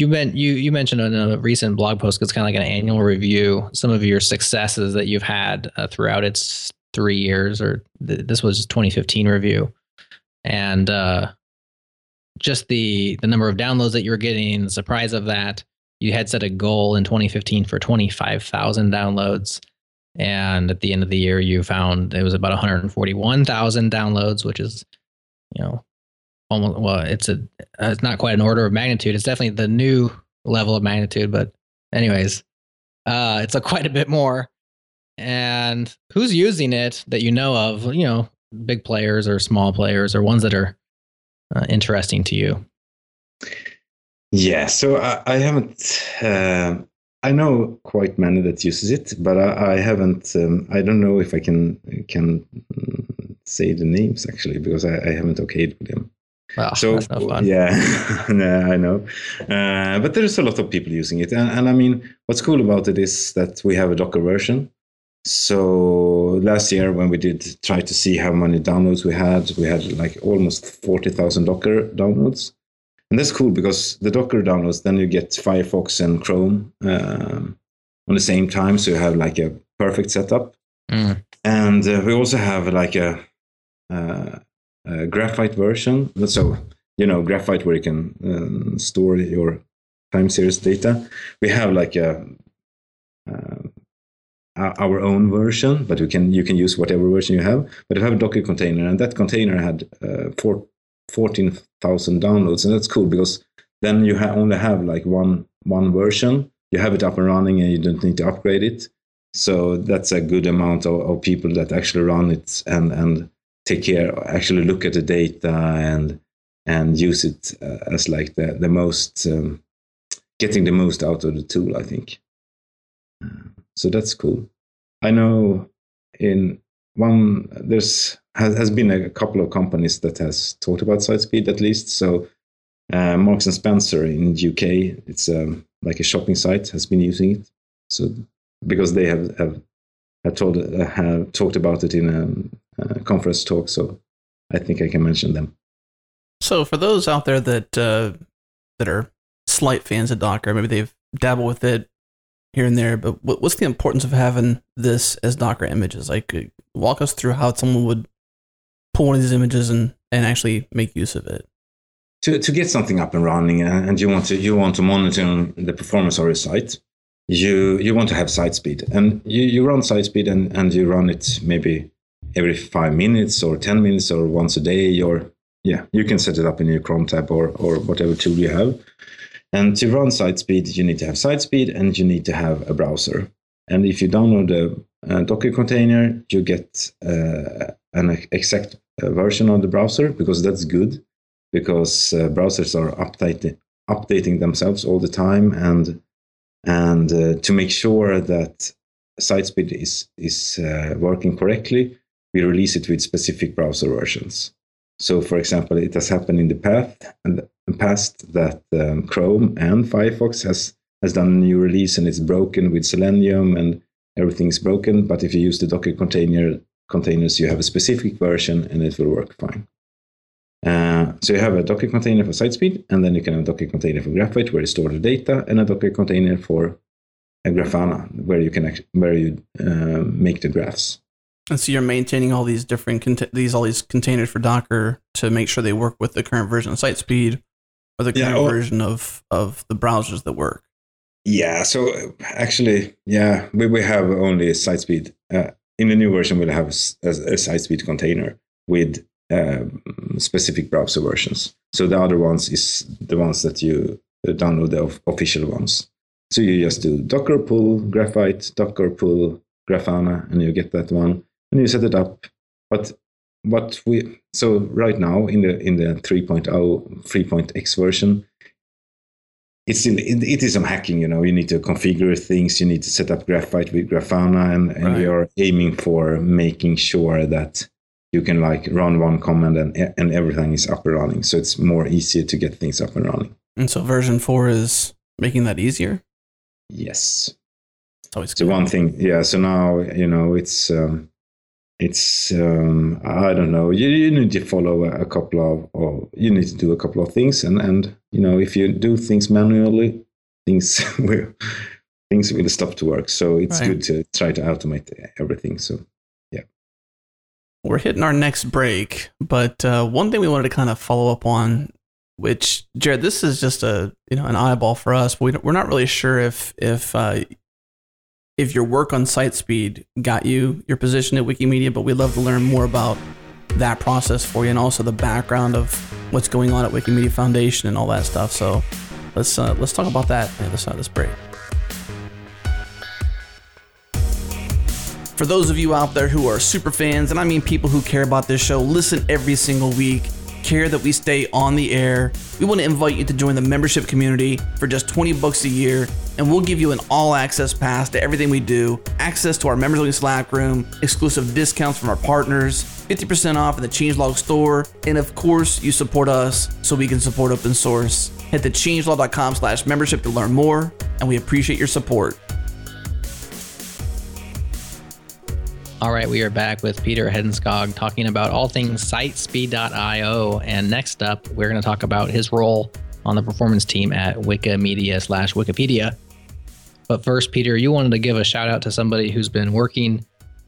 You meant you you mentioned in a recent blog post, it's kind of like an annual review, some of your successes that you've had uh, throughout its three years, or th- this was 2015 review, and uh, just the the number of downloads that you were getting, the surprise of that. You had set a goal in 2015 for 25,000 downloads, and at the end of the year, you found it was about 141,000 downloads, which is, you know, almost well, it's a it's not quite an order of magnitude. It's definitely the new level of magnitude, but anyways, uh, it's a quite a bit more. And who's using it that you know of? You know, big players or small players or ones that are uh, interesting to you? Yeah, so I, I haven't. Uh, I know quite many that uses it, but I, I haven't. Um, I don't know if I can can say the names actually because I, I haven't okayed with them. So no yeah, I know. Uh, but there's a lot of people using it, and, and I mean, what's cool about it is that we have a Docker version, so last year when we did try to see how many downloads we had, we had like almost 40,000 Docker downloads. And that's cool because the Docker downloads, then you get Firefox and Chrome um, on the same time. So you have like a perfect setup. Mm. And uh, we also have like a, uh, a, graphite version. So, you know, graphite where you can um, store your time series data. We have like a, uh, our own version, but you can you can use whatever version you have. But you have a Docker container, and that container had uh, four, 14,000 downloads, and that's cool because then you ha- only have like one one version. You have it up and running, and you don't need to upgrade it. So that's a good amount of, of people that actually run it and and take care, actually look at the data and and use it uh, as like the the most um, getting the most out of the tool. I think. So that's cool. I know in one there's has, has been a couple of companies that has talked about SiteSpeed at least. So uh, Marks and Spencer in UK, it's um, like a shopping site, has been using it. So because they have have, have told uh, have talked about it in a, a, conference talk, so I think I can mention them. So for those out there that uh, that are slight fans of Docker, maybe they've dabbled with it, here and there, but what's the importance of having this as Docker images? Like, uh, walk us through how someone would pull one of these images and, and actually make use of it. To, to get something up and running, uh, and you want to you want to monitor the performance of your site, you you want to have site speed, and you, you run site speed, and, and you run it maybe every five minutes or ten minutes or once a day, or yeah, you can set it up in your crontab or or whatever tool you have, and to run SiteSpeed, you need to have SiteSpeed and you need to have a browser. And if you download a, a Docker container, you get uh, an exact uh, version of the browser because that's good because uh, browsers are updating updating themselves all the time and and uh, to make sure that SiteSpeed is is uh, working correctly, we release it with specific browser versions. So, for example, it has happened in the past and past that um, Chrome and Firefox has has done a new release and it's broken with Selenium and everything's broken. But if you use the Docker container containers, you have a specific version and it will work fine. Uh, so you have a Docker container for SiteSpeed, and then you can have a Docker container for Graphite where you store the data, and a Docker container for a Grafana where you can where you uh, make the graphs. And so you're maintaining all these different cont- these all these containers for Docker to make sure they work with the current version of SiteSpeed or the current yeah, version of of the browsers that work. Yeah. So actually, yeah, we we have only SiteSpeed. Uh, in the new version, we'll have a, a SiteSpeed container with um, specific browser versions. So the other ones is the ones that you download the official ones. So you just do Docker pull Graphite, Docker pull Grafana, and you get that one and you set it up. But what we so right now in the in the 3.0 3.x version, it's still it, it is some hacking. You know, you need to configure things. You need to set up Graphite with Grafana, and, and we Right. are aiming for making sure that you can like run one command and and everything is up and running. So it's more easier to get things up and running. And so version four is making that easier. Yes. It's always So good. one thing, yeah. So now you know it's um, it's um, I don't know. You, you need to follow a, a couple of, or you need to do a couple of things, and and you know if you do things manually, things will things will stop to work. So it's Right. good to try to automate everything. So We're hitting our next break, but uh, one thing we wanted to kind of follow up on, which Jared, this is just a you know an eyeball for us. But we we're not really sure if if uh, if your work on site speed got you your position at Wikimedia, but we'd love to learn more about that process for you and also the background of what's going on at Wikimedia Foundation and all that stuff. So let's uh, let's talk about that at the other side of this break. For those of you out there who are super fans, and I mean people who care about this show, listen every single week, care that we stay on the air, we want to invite you to join the membership community for just 20 bucks a year, and we'll give you an all access pass to everything we do, access to our members only Slack room, exclusive discounts from our partners, 50% off in the Changelog store, and of course, you support us so we can support open source. Head to changelog.com slash membership to learn more, and we appreciate your support. All right, we are back with Peter Hedenskog talking about all things sitespeed.io. And next up, we're going to talk about his role on the performance team at Wikimedia slash Wikipedia. But first, Peter, you wanted to give a shout out to somebody who's been working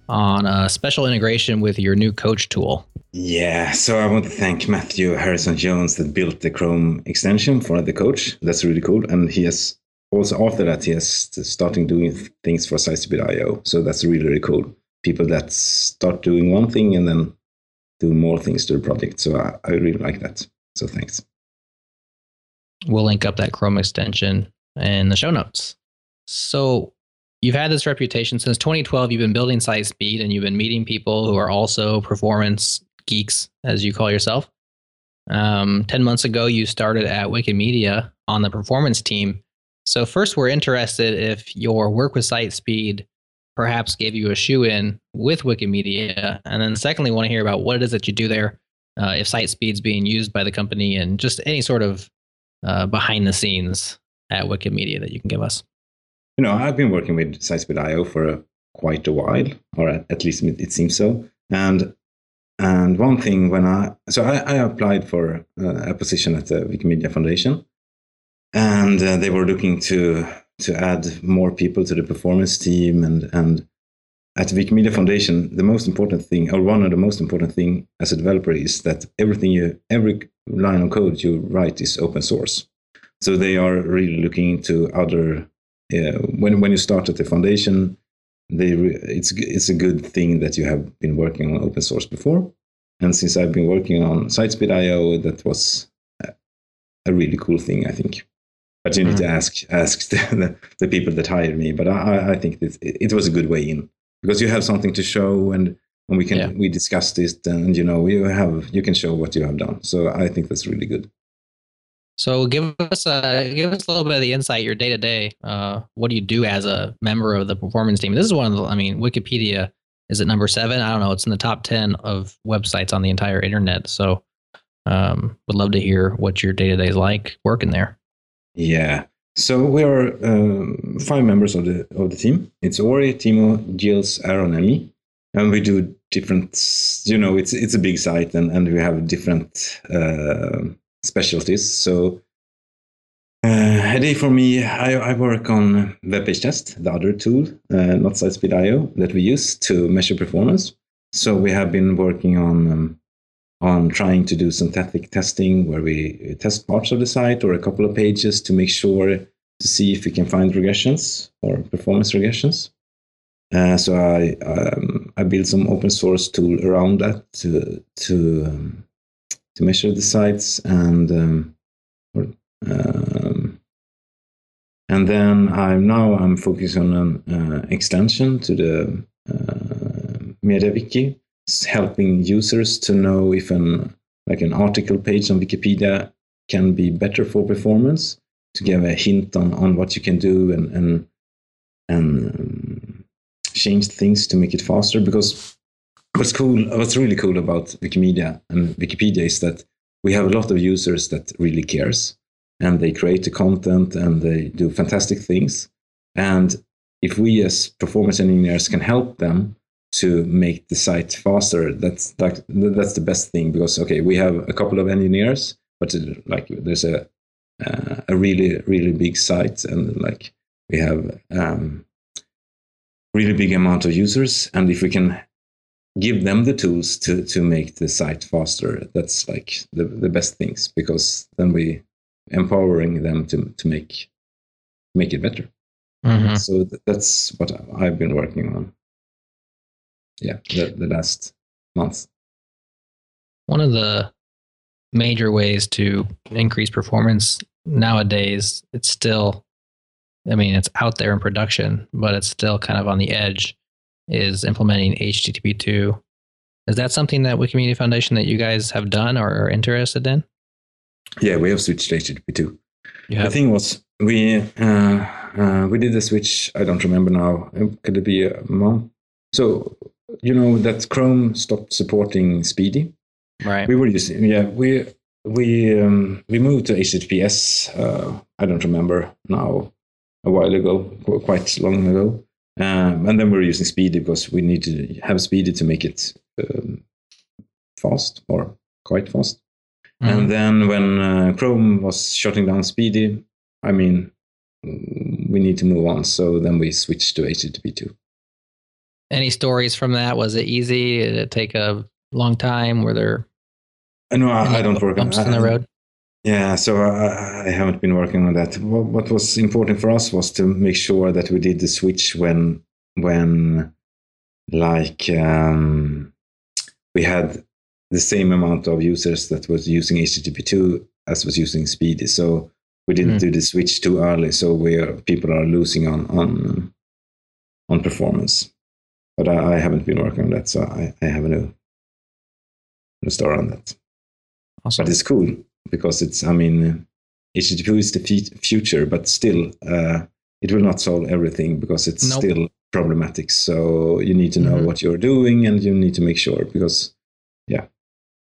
on a special integration with your new coach tool. yeah. So I want to thank Matthew Harrison Jones that built the Chrome extension for the coach. That's really cool, and he has also after that he has starting doing things for SiteSpeed.io. So that's really really cool. People that start doing one thing and then do more things to the project. So I, I really like that. So thanks. We'll link up that Chrome extension in the show notes. So you've had this reputation since 2012. You've been building site speed and you've been meeting people who are also performance geeks, as you call yourself. Um, 10 months ago, you started at Wikimedia on the performance team. So, first, we're interested if your work with site speed perhaps gave you a shoe in with Wikimedia. And then, secondly, want to hear about what it is that you do there, uh, if site speed's being used by the company, and just any sort of uh, behind the scenes at Wikimedia that you can give us. You know, I've been working with SiteSpeed.io for quite a while, or at least it it seems so. And and one thing when I so I, I applied for uh, a position at the Wikimedia Foundation, and uh, they were looking to to add more people to the performance team and and at Wikimedia Foundation, the most important thing, or one of the most important thing as a developer, is that everything you, every line of code you write is open source. So they are really looking into other. Uh, when when you start at the foundation, they re- it's it's a good thing that you have been working on open source before. And since I've been working on SiteSpeed.io, that was a, a really cool thing, I think. But you need to ask ask the, the, people that hired me. But I, I- I think that it, it was a good way in because you have something to show and and we can Yeah. we discussed this and you know you have you can show what you have done. So I think that's really good. So give us a give us a little bit of the insight your day to day. What do you do as a member of the performance team? This is one of the. I mean, Wikipedia is it number seven? I don't know. It's in the top ten of websites on the entire internet. So, um, would love to hear what your day to day is like working there. Yeah. So we are um, five members of the of the team. It's Ori, Timo, Gilles, Aaron, and me, and we do different. You know, it's it's a big site, and and we have different uh, specialties. So uh, a day for me, I, I work on web page test, the other tool, uh, not SiteSpeed.io, that we use to measure performance. So we have been working on. Um, on trying to do synthetic testing where we test parts of the site or a couple of pages to make sure to see if we can find regressions or performance regressions. Uh, so I um, I built some open source tool around that to to um, to measure the sites and um, or, um, and then I'm now I'm focusing on an uh, extension to the uh, MediaWiki helping users to know if an like an article page on Wikipedia can be better for performance. to give a hint on, on what you can do and and and um, change things to make it faster. Because what's cool, what's really cool about Wikimedia and Wikipedia is that we have a lot of users that really cares and they create the content and they do fantastic things. And if we as performance engineers can help them to make the site faster, that's like that's the best thing because okay, we have a couple of engineers, but like there's a uh, a really really big site and like we have um, really big amount of users, and if we can give them the tools to to make the site faster, that's like the the best things because then we empowering them to to make make it better. Mhm. So th- that's what I've been working on. Yeah, the, the last month. One of the major ways to increase performance nowadays, it's still, I mean, it's out there in production, but it's still kind of on the edge, is implementing HTTP2. Is that something that Wikimedia Foundation that you guys have done or are interested in? Yeah, we have switched to HTTP two. You The have. thing was, we uh, uh, we did the switch. I don't remember now. Could it be a month? So you know that Chrome stopped supporting SPDY. right. We were using yeah we we um, we moved to HTTPS. Uh, I don't remember now. A while ago, quite long ago, um, and then we were using SPDY because we need to have SPDY to make it um, fast or quite fast. Mhm. And then when uh, Chrome was shutting down SPDY, I mean, we need to move on. So then we switched to HTTP2. Any stories from that? Was it easy? Did it take a long time? Were there Uh, no, I, I don't work on in the road? Yeah, so I, I haven't been working on that. What, what was important for us was to make sure that we did the switch when, when, like, um, we had the same amount of users that was using HTTP2 as was using SPDY. So we didn't Mm. do the switch too early. So we are, people are losing on on on performance. But I, I haven't been working on that, so I, I have no new story on that Awesome. but it's cool because it's i mean http is the fe- future but still uh, it will not solve everything because it's Nope. still problematic so you need to know Mhm. what you're doing and you need to make sure because yeah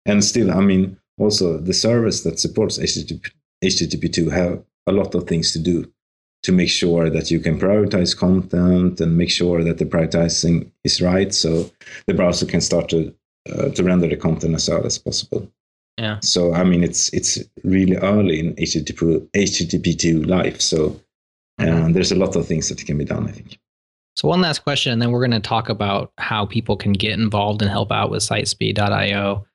and still i mean also the service that supports http http2 have a lot of things to do to make sure that you can prioritize content and make sure that the prioritizing is right so the browser can start to uh, to render the content as early as possible Yeah. so I mean, it's it's really early in HTTP HTTP two life. So uh, there's a lot of things that can be done. I think. So one last question, and then we're going to talk about how people can get involved and help out with SiteSpeed.io.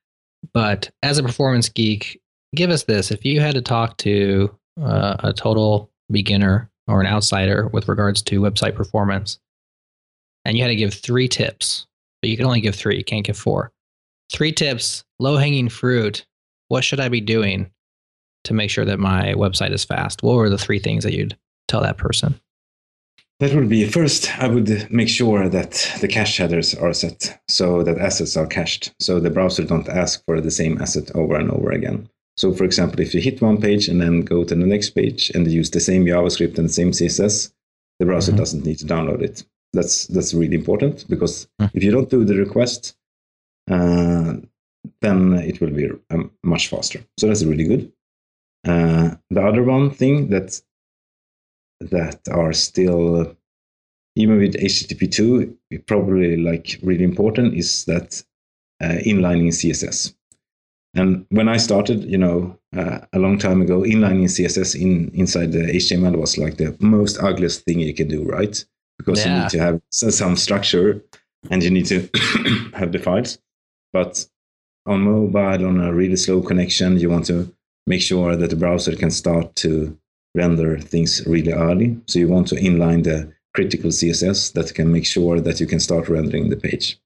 But as a performance geek, give us this: if you had to talk to uh, a total beginner or an outsider with regards to website performance, and you had to give three tips, but you can only give three; you can't give four. Three tips, low hanging fruit. What should I be doing to make sure that my website is fast? What were the three things that you'd tell that person? That would be first. I would make sure that the cache headers are set so that assets are cached, so the browser don't ask for the same asset over and over again. So, for example, if you hit one page and then go to the next page and use the same JavaScript and the same CSS, the browser Mhm. doesn't need to download it. That's that's really important because Hmm. if you don't do the request, uh, then it will be um, much faster. So that's really good. Uh, the other one thing that that are still even with HTTP2 probably like really important is that uh, inlining CSS. And when I started, you know, uh, a long time ago, inlining CSS in inside the HTML was like the most ugliest thing you can do, right? Because you need to have some structure and you need to have the files. But on mobile, on a really slow connection, you want to make sure that the browser can start to render things really early. So you want to inline the critical CSS that can make sure that you can start rendering the page.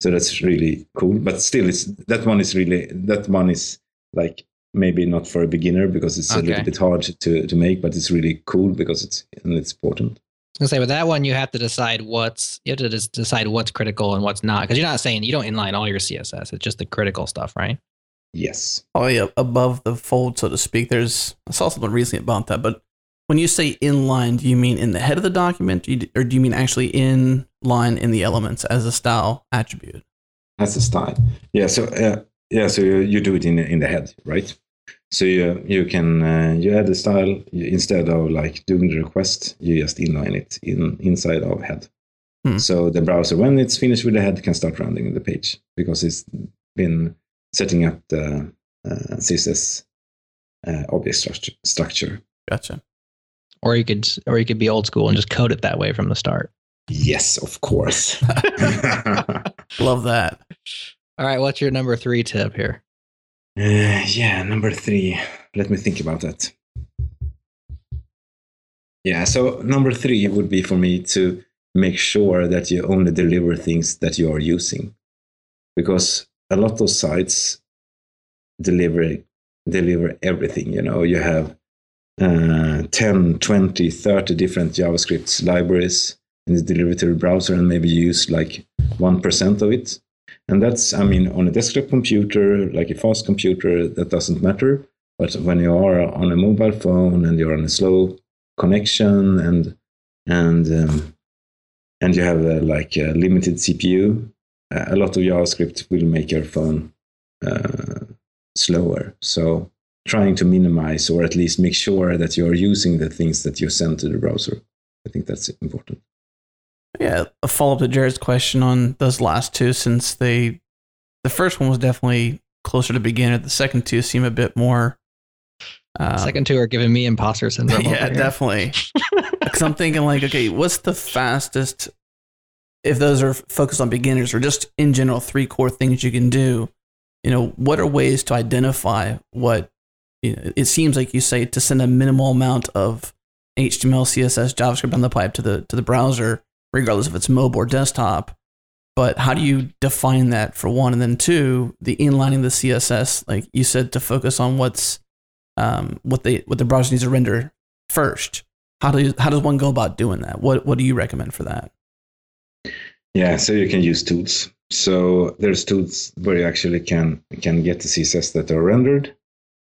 So that's really cool. But still, it's that one is really that one is like maybe not for a beginner because it's a little bit hard to to make, but it's really cool because it's and it's important. I was gonna say with that one, you have to decide what's you have to just decide what's critical and what's not because you're not saying you don't inline all your CSS. It's just the critical stuff, right? Yes. Oh yeah, above the fold, so to speak. There's I saw something recently about that, but When you say inline, do you mean in the head of the document, or do you mean actually in line in the elements as a style attribute? That's a style. Yeah. So uh, yeah. So you, you do it in in the head, right? So you you can uh, you add the style you, instead of like doing the request, you just inline it in inside of head. Hmm. So the browser, when it's finished with the head, can start rendering the page because it's been setting up the uh, CSS uh, object structure. structure. Gotcha. Or you could, or you could be old school and just code it that way from the start. Yes, of course. Love that. All right, what's your number three tip here? Uh, yeah, number three. Let me think about that. Yeah, so number three would be for me to make sure that you only deliver things that you are using. Because a lot of sites deliver deliver everything. You know, you have uh, 10, 20, 30 different JavaScript libraries to the browser, and maybe use like 1% of it. And that's, I mean, on a desktop computer, like a fast computer, that doesn't matter. But when you are on a mobile phone and you're on a slow connection and and um, and you have a, like a limited CPU, a lot of JavaScript will make your phone uh, slower. So trying to minimize or at least make sure that you're using the things that you send to the browser. I think that's important. Yeah, a follow up to Jared's question on those last two, since they, the first one was definitely closer to beginner. The second two seem a bit more. Um, Second two are giving me imposter syndrome. yeah, definitely. Because I'm thinking like, okay, what's the fastest? If those are focused on beginners or just in general, three core things you can do. You know, what are ways to identify what? You know, it seems like you say to send a minimal amount of HTML, CSS, JavaScript on the pipe to the to the browser, regardless if it's mobile or desktop. But how do you define that for one, and then two, the inlining the CSS, like you said, to focus on what's um, what they what the browser needs to render first. How do you, how does one go about doing that? What what do you recommend for that? Yeah, so you can use tools. So there's tools where you actually can can get the CSS that are rendered.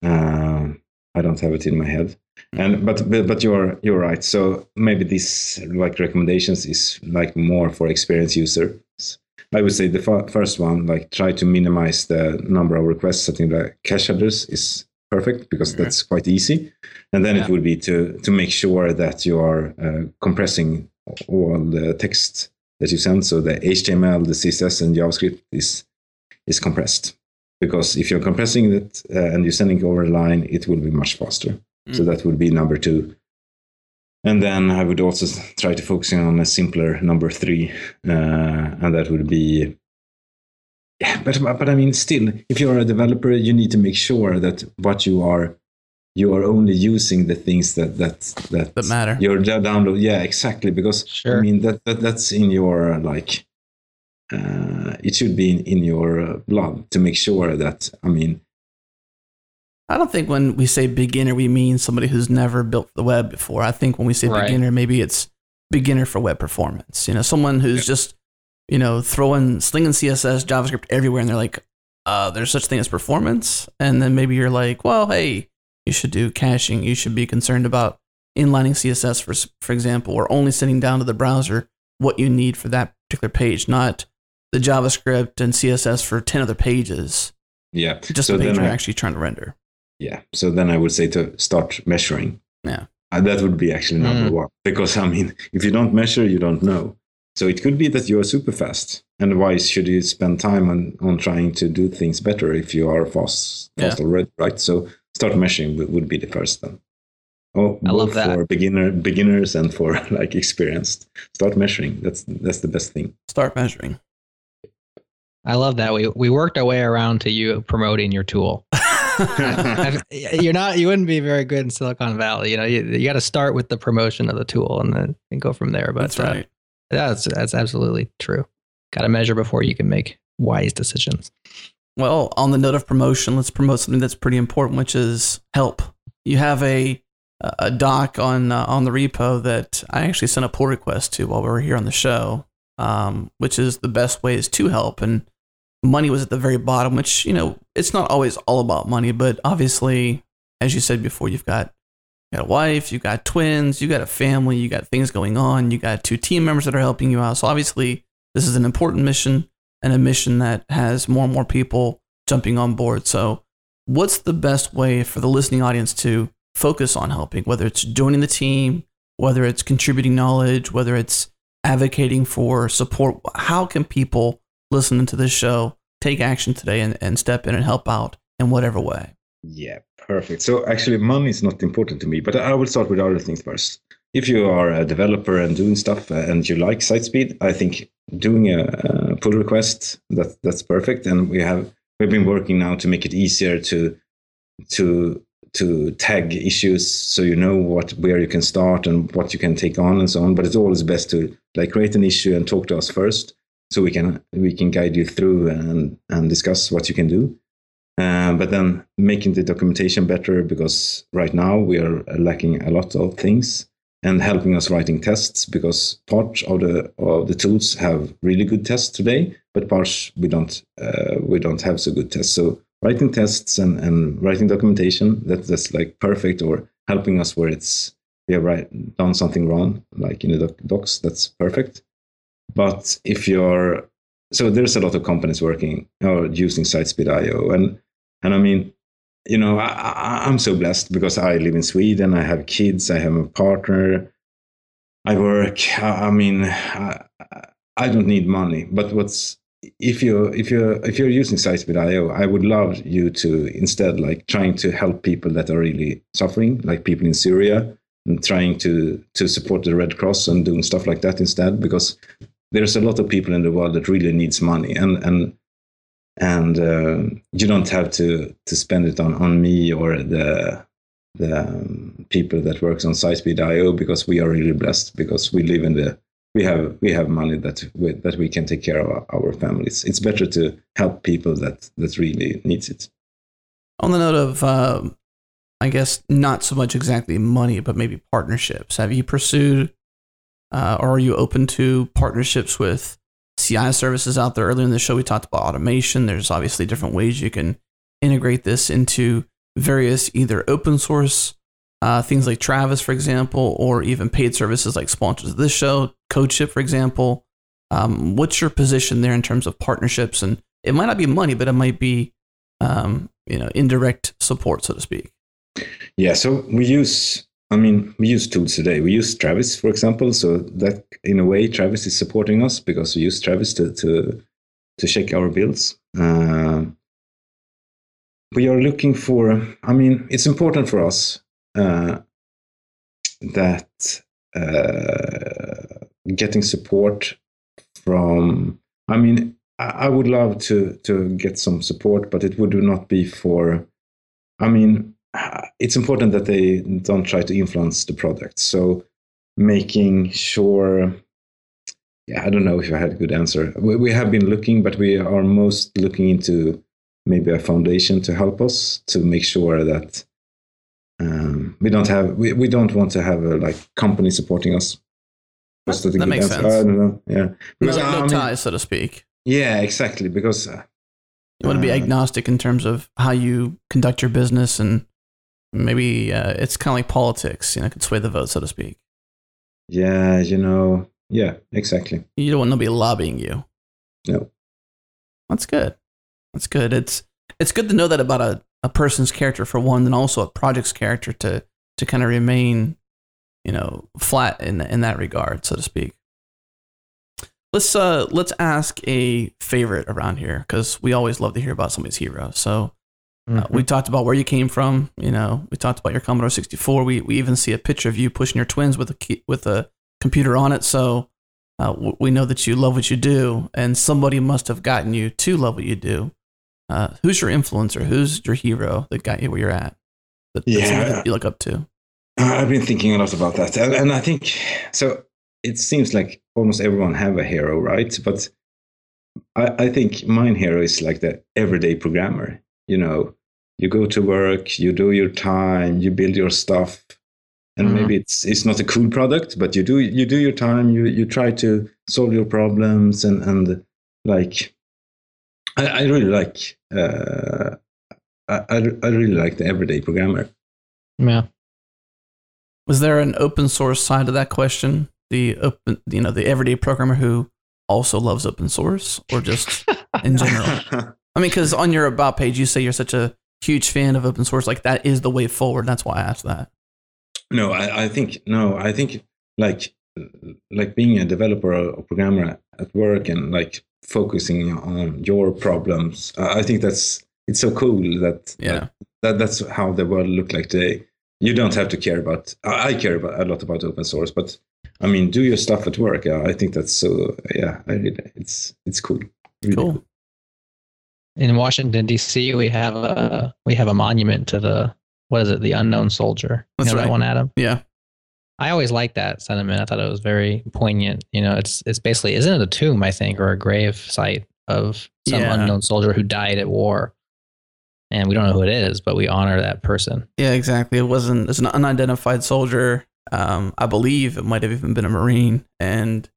Uh, I don't have it in my head, and but but, but you're you're right. So maybe this like recommendations is like more for experienced users. I would say the fir- first one, like try to minimize the number of requests. i think the cache headers is perfect because Okay. that's quite easy. And then Yeah. it would be to to make sure that you are uh, compressing all the text that you send. So the HTML, the CSS, and JavaScript is is compressed. Because if you're compressing it uh, and you're sending over a line, it will be much faster. So Mm. that would be number two. And then I would also try to focus on a simpler number three, uh, and that would be. Yeah, but but I mean, still, if you're a developer, you need to make sure that what you are, you are only using the things that that that, That matter. Your download, yeah, exactly. Because Sure. I mean that, that that's in your like, uh, it should be in, in your uh, blood to make sure that I mean, I don't think when we say beginner we mean somebody who's never built the web before. I think when we say Right. beginner, maybe it's beginner for web performance. You know, someone who's just you know throwing slinging CSS, JavaScript everywhere, and they're like, uh, "There's such thing as performance," and then maybe you're like, "Well, hey, you should do caching. You should be concerned about inlining CSS for for example, or only sending down to the browser what you need for that particular page, not the JavaScript and CSS for ten other pages, yeah. just so the page you're I- actually trying to render." Yeah. So then I would say to start measuring. Yeah. Uh, that would be actually number one. Because, I mean, if you don't measure, you don't know. So it could be that you are super fast. And why should you spend time on, on trying to do things better if you are fast, fast already, right? So start measuring would, would be the first then. Oh, I love that. for beginner beginners and for like experienced. Start measuring. That's that's the best thing. Start measuring. I love that. We we worked our way around to you promoting your tool. You're not. You wouldn't be very good in Silicon Valley. You know, you, you got to start with the promotion of the tool and then and go from there. But That's uh, right. that's that's absolutely true. Got to measure before you can make wise decisions. Well, on the note of promotion, let's promote something that's pretty important, which is help. You have a a doc on uh, on the repo that I actually sent a pull request to while we were here on the show, um, which is the best ways to help. And money was at the very bottom, which you know it's not always all about money, but obviously, as you said before, you've got You got a wife, you've got twins, you've got a family, you got things going on, you got two team members that are helping you out. So obviously, this is an important mission and a mission that has more and more people jumping on board. So, what's the best way for the listening audience to focus on helping, whether it's joining the team, whether it's contributing knowledge, whether it's advocating for support? How can people listening to this show take action today and, and step in and help out in whatever way? Yeah, perfect. So actually, money is not important to me, but I will start with other things first. If you are a developer and doing stuff uh, and you like site speed, I think doing a, a pull request that that's perfect. And we have we've been working now to make it easier to to to tag issues so you know what where you can start and what you can take on and so on. But it's always best to like create an issue and talk to us first so we can we can guide you through and and discuss what you can do uh, but then making the documentation better because right now we are lacking a lot of things and helping us writing tests because part of the of the tools have really good tests today, but parts we don't uh, we don't have so good tests. So writing tests and, and writing documentation that, that's like perfect or helping us where it's we have right, done something wrong, like in the doc, docs, that's perfect. But if you're so there's a lot of companies working or using SiteSpeed.io and and I mean, you know, I, am so blessed because I live in Sweden. I have kids. I have a partner. I work. I, mean, I, I, don't need money. But what's if you if you if you're using SiteSpeed.io, I would love you to instead like trying to help people that are really suffering, like people in Syria, and trying to to support the Red Cross and doing stuff like that instead, because there's a lot of people in the world that really needs money and and and uh, you don't have to to spend it on on me or the the um, people that works on SiteSpeed.io because we are really blessed because we live in the we have we have money that we, that we can take care of our, our families. It's better to help people that that really needs it. On the note of, uh, I guess not so much exactly money, but maybe partnerships. Have you pursued, uh, or are you open to partnerships with CI services out there. Earlier in the show, we talked about automation. There's obviously different ways you can integrate this into various either open source uh, things like Travis, for example, or even paid services like sponsors of this show, CodeShip, for example. Um, what's your position there in terms of partnerships? And it might not be money, but it might be um, you know indirect support, so to speak. Yeah, so we use I mean, we use tools today. We use Travis, for example. So that, in a way, Travis is supporting us because we use Travis to to to check our builds. Uh, we are looking for. I mean, it's important for us uh, that uh, getting support from. I mean, I, I would love to to get some support, but it would not be for. I mean, it's important that they don't try to influence the product. So making sure, yeah, I don't know if I had a good answer. We, we have been looking, but we are most looking into maybe a foundation to help us to make sure that um, we don't have we, we don't want to have a like company supporting us. Was that, that makes answer? sense. I don't know. Yeah, because, no, no I mean, ties, so to speak. Yeah, exactly. Because uh, you want to be uh, agnostic in terms of how you conduct your business and maybe uh, it's kind of like politics, you know, could sway the vote, so to speak. Yeah, you know, yeah, exactly. You don't want nobody lobbying you. No. That's good. That's good. It's it's good to know that about a, a person's character for one, and also a project's character to to kind of remain, you know, flat in in that regard, so to speak. Let's uh let's ask a favorite around here because we always love to hear about somebody's hero. So Mm-hmm. Uh, we talked about where you came from. You know, we talked about your Commodore 64. We we even see a picture of you pushing your twins with a key, with a computer on it. So uh, we know that you love what you do, and somebody must have gotten you to love what you do. Uh, who's your influencer? Who's your hero that got you where you're at? That, yeah, that you look up to. I've been thinking a lot about that, and, and I think so. It seems like almost everyone have a hero, right? But I, I think mine hero is like the everyday programmer. You know, you go to work, you do your time, you build your stuff, and mm-hmm. maybe it's it's not a cool product, but you do you do your time, you you try to solve your problems, and and like I, I really like uh, I I really like the everyday programmer. Yeah. Was there an open source side to that question? The open, you know, the everyday programmer who also loves open source, or just in general? I mean, because on your about page, you say you're such a huge fan of open source. Like that is the way forward. That's why I asked that. no, I, I think no, I think like like being a developer or programmer at work and like focusing on your problems. I think that's it's so cool that Yeah. like, that that's how the world look like today. You don't have to care about. I care about a lot about open source, but I mean, do your stuff at work. Yeah, I think that's so. Yeah, I it's it's cool. Really Cool. In Washington D.C., we have a we have a monument to the what is it? The unknown soldier. You That's know right. that one, Adam. Yeah. I always liked that sentiment. I thought it was very poignant. You know, it's it's basically isn't it a tomb? I think or a grave site of some Yeah. unknown soldier who died at war, and we don't know who it is, but we honor that person. Yeah, exactly. It wasn't. It's an unidentified soldier. Um, I believe it might have even been a marine, and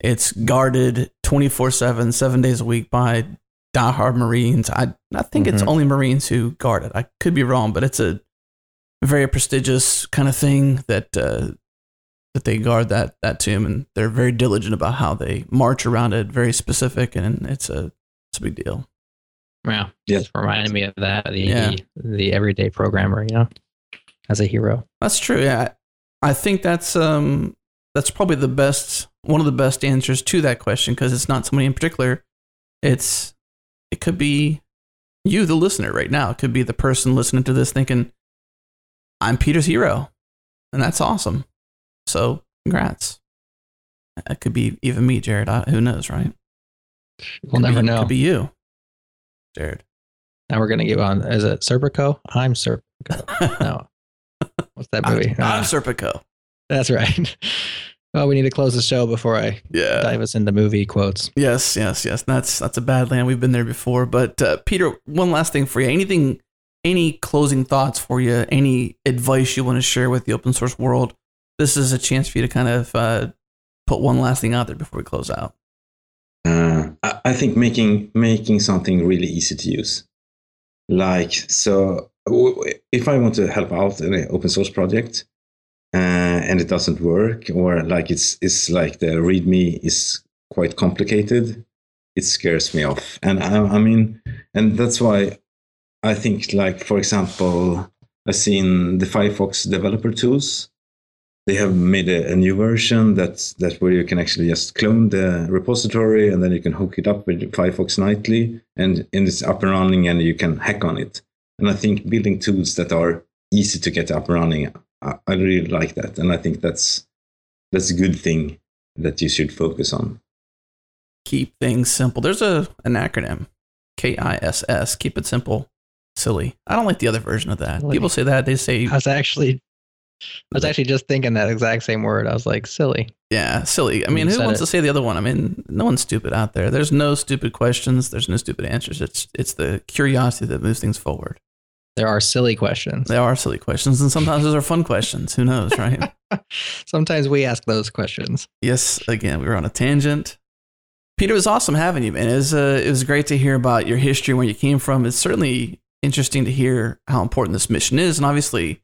it's guarded twenty four seven, seven days a week by diehard Marines. I I think it's Mhm. only Marines who guard it. I could be wrong, but it's a very prestigious kind of thing that uh, that they guard that that tomb, and they're very diligent about how they march around it. Very specific, and it's a it's a big deal. Yeah, Yeah. just reminded me of that. The Yeah. the everyday programmer, you know, as a hero. That's true. Yeah, I think that's um that's probably the best one of the best answers to that question because it's not somebody in particular. It's it could be you, the listener, right now. It could be the person listening to this thinking, "I'm Peter's hero," and that's awesome. So, congrats. It could be even me, Jared. I, who knows, right? We'll never be- know. It could be you, Jared. Now we're gonna get on. Is it Serpico? I'm Serpico. No, what's that movie? I'm, I'm Serpico. that's right. well, we need to close the show before I Yeah. dive us into movie quotes. Yes, yes, yes. That's that's a bad land. We've been there before. But uh, Peter, one last thing for you. Anything, any closing thoughts for you? Any advice you want to share with the open source world? This is a chance for you to kind of uh, put one last thing out there before we close out. Uh, I, I think making making something really easy to use, like so. w- w- If I want to help out in an open source project, uh, and it doesn't work, or like it's it's like the README is quite complicated, it scares me off. And I, I mean, and that's why I think, like for example, I've seen the Firefox developer tools they have made a, a new version that's that where you can actually just clone the repository and then you can hook it up with Firefox nightly and, and it's up and running and you can hack on it. And I think building tools that are easy to get up and running, I, I really like that. And I think that's that's a good thing that you should focus on. Keep things simple. There's a an acronym, K I S S. Keep it simple. Silly. I don't like the other version of that. Silly. People say that. They say, I was actually, I was actually just thinking that exact same word. I was like, silly. yeah, silly. I mean, who wants it. to say the other one? I mean, no one's stupid out there. There's no stupid questions. There's no stupid answers. It's it's the curiosity that moves things forward. There are silly questions. There are silly questions, and sometimes those are fun questions. Who knows, right? Sometimes we ask those questions. yes. Again, we were on a tangent. Peter, it was awesome having you, man. It was uh, it was great to hear about your history, where you came from. It's certainly interesting to hear how important this mission is, and obviously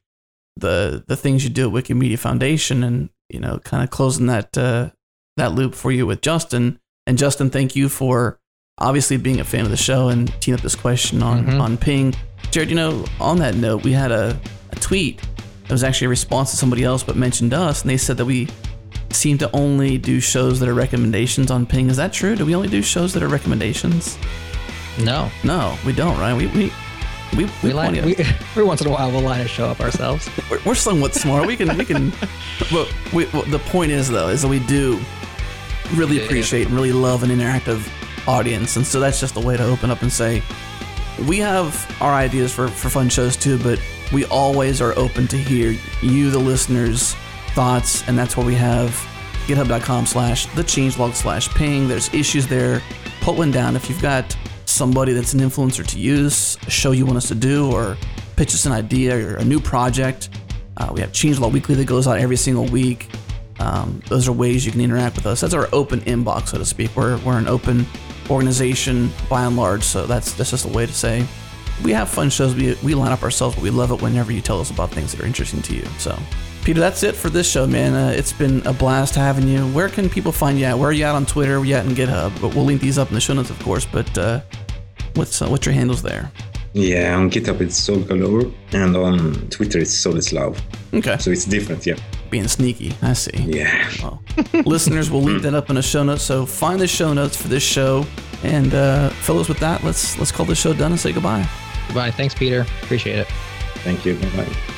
the the things you do at Wikimedia Foundation, and you know, kind of closing that uh, that loop for you with Justin. And Justin, thank you for obviously being a fan of the show and teeing up this question on Mhm. on Ping. Jared, you know, on that note, we had a, a tweet that was actually a response to somebody else, but mentioned us, and they said that we seem to only do shows that are recommendations on Ping. Is that true? Do we only do shows that are recommendations? No, No, we don't, right? We we we, we, we line. We, every once in a while, we'll line a show up ourselves. we're, we're somewhat smart. We can we can. But we, well, the point is though is that we do really appreciate and really love an interactive audience, and so that's just a way to open up and say we have our ideas for for fun shows too, but we always are open to hear you, the listeners, thoughts, and that's where we have github.com slash the changelog slash ping. There's issues there. Put one down if you've got somebody that's an influencer to use, a show you want us to do, or pitch us an idea or a new project. Uh, we have Changelog Weekly that goes out every single week. Um, those are ways you can interact with us. That's our open inbox, so to speak. We're, we're an open organization by and large, so that's that's just a way to say we have fun shows. We we line up ourselves, but we love it whenever you tell us about things that are interesting to you. So, Peter, that's it for this show, man. Uh, it's been a blast having you. Where can people find you at? Where are you at on Twitter? Where are you at on GitHub? But we'll link these up in the show notes, of course. But uh, what's uh, what's your handles there? Yeah, on GitHub it's Soul Galore, and on Twitter it's soulislove. Okay, So it's different, yeah. being sneaky. I see. Yeah. Well, listeners will link that up in the show notes. So find the show notes for this show. And uh, fellows, with that, let's let's call this show done and say goodbye. Goodbye. Thanks, Peter. Appreciate it. Thank you. Bye bye.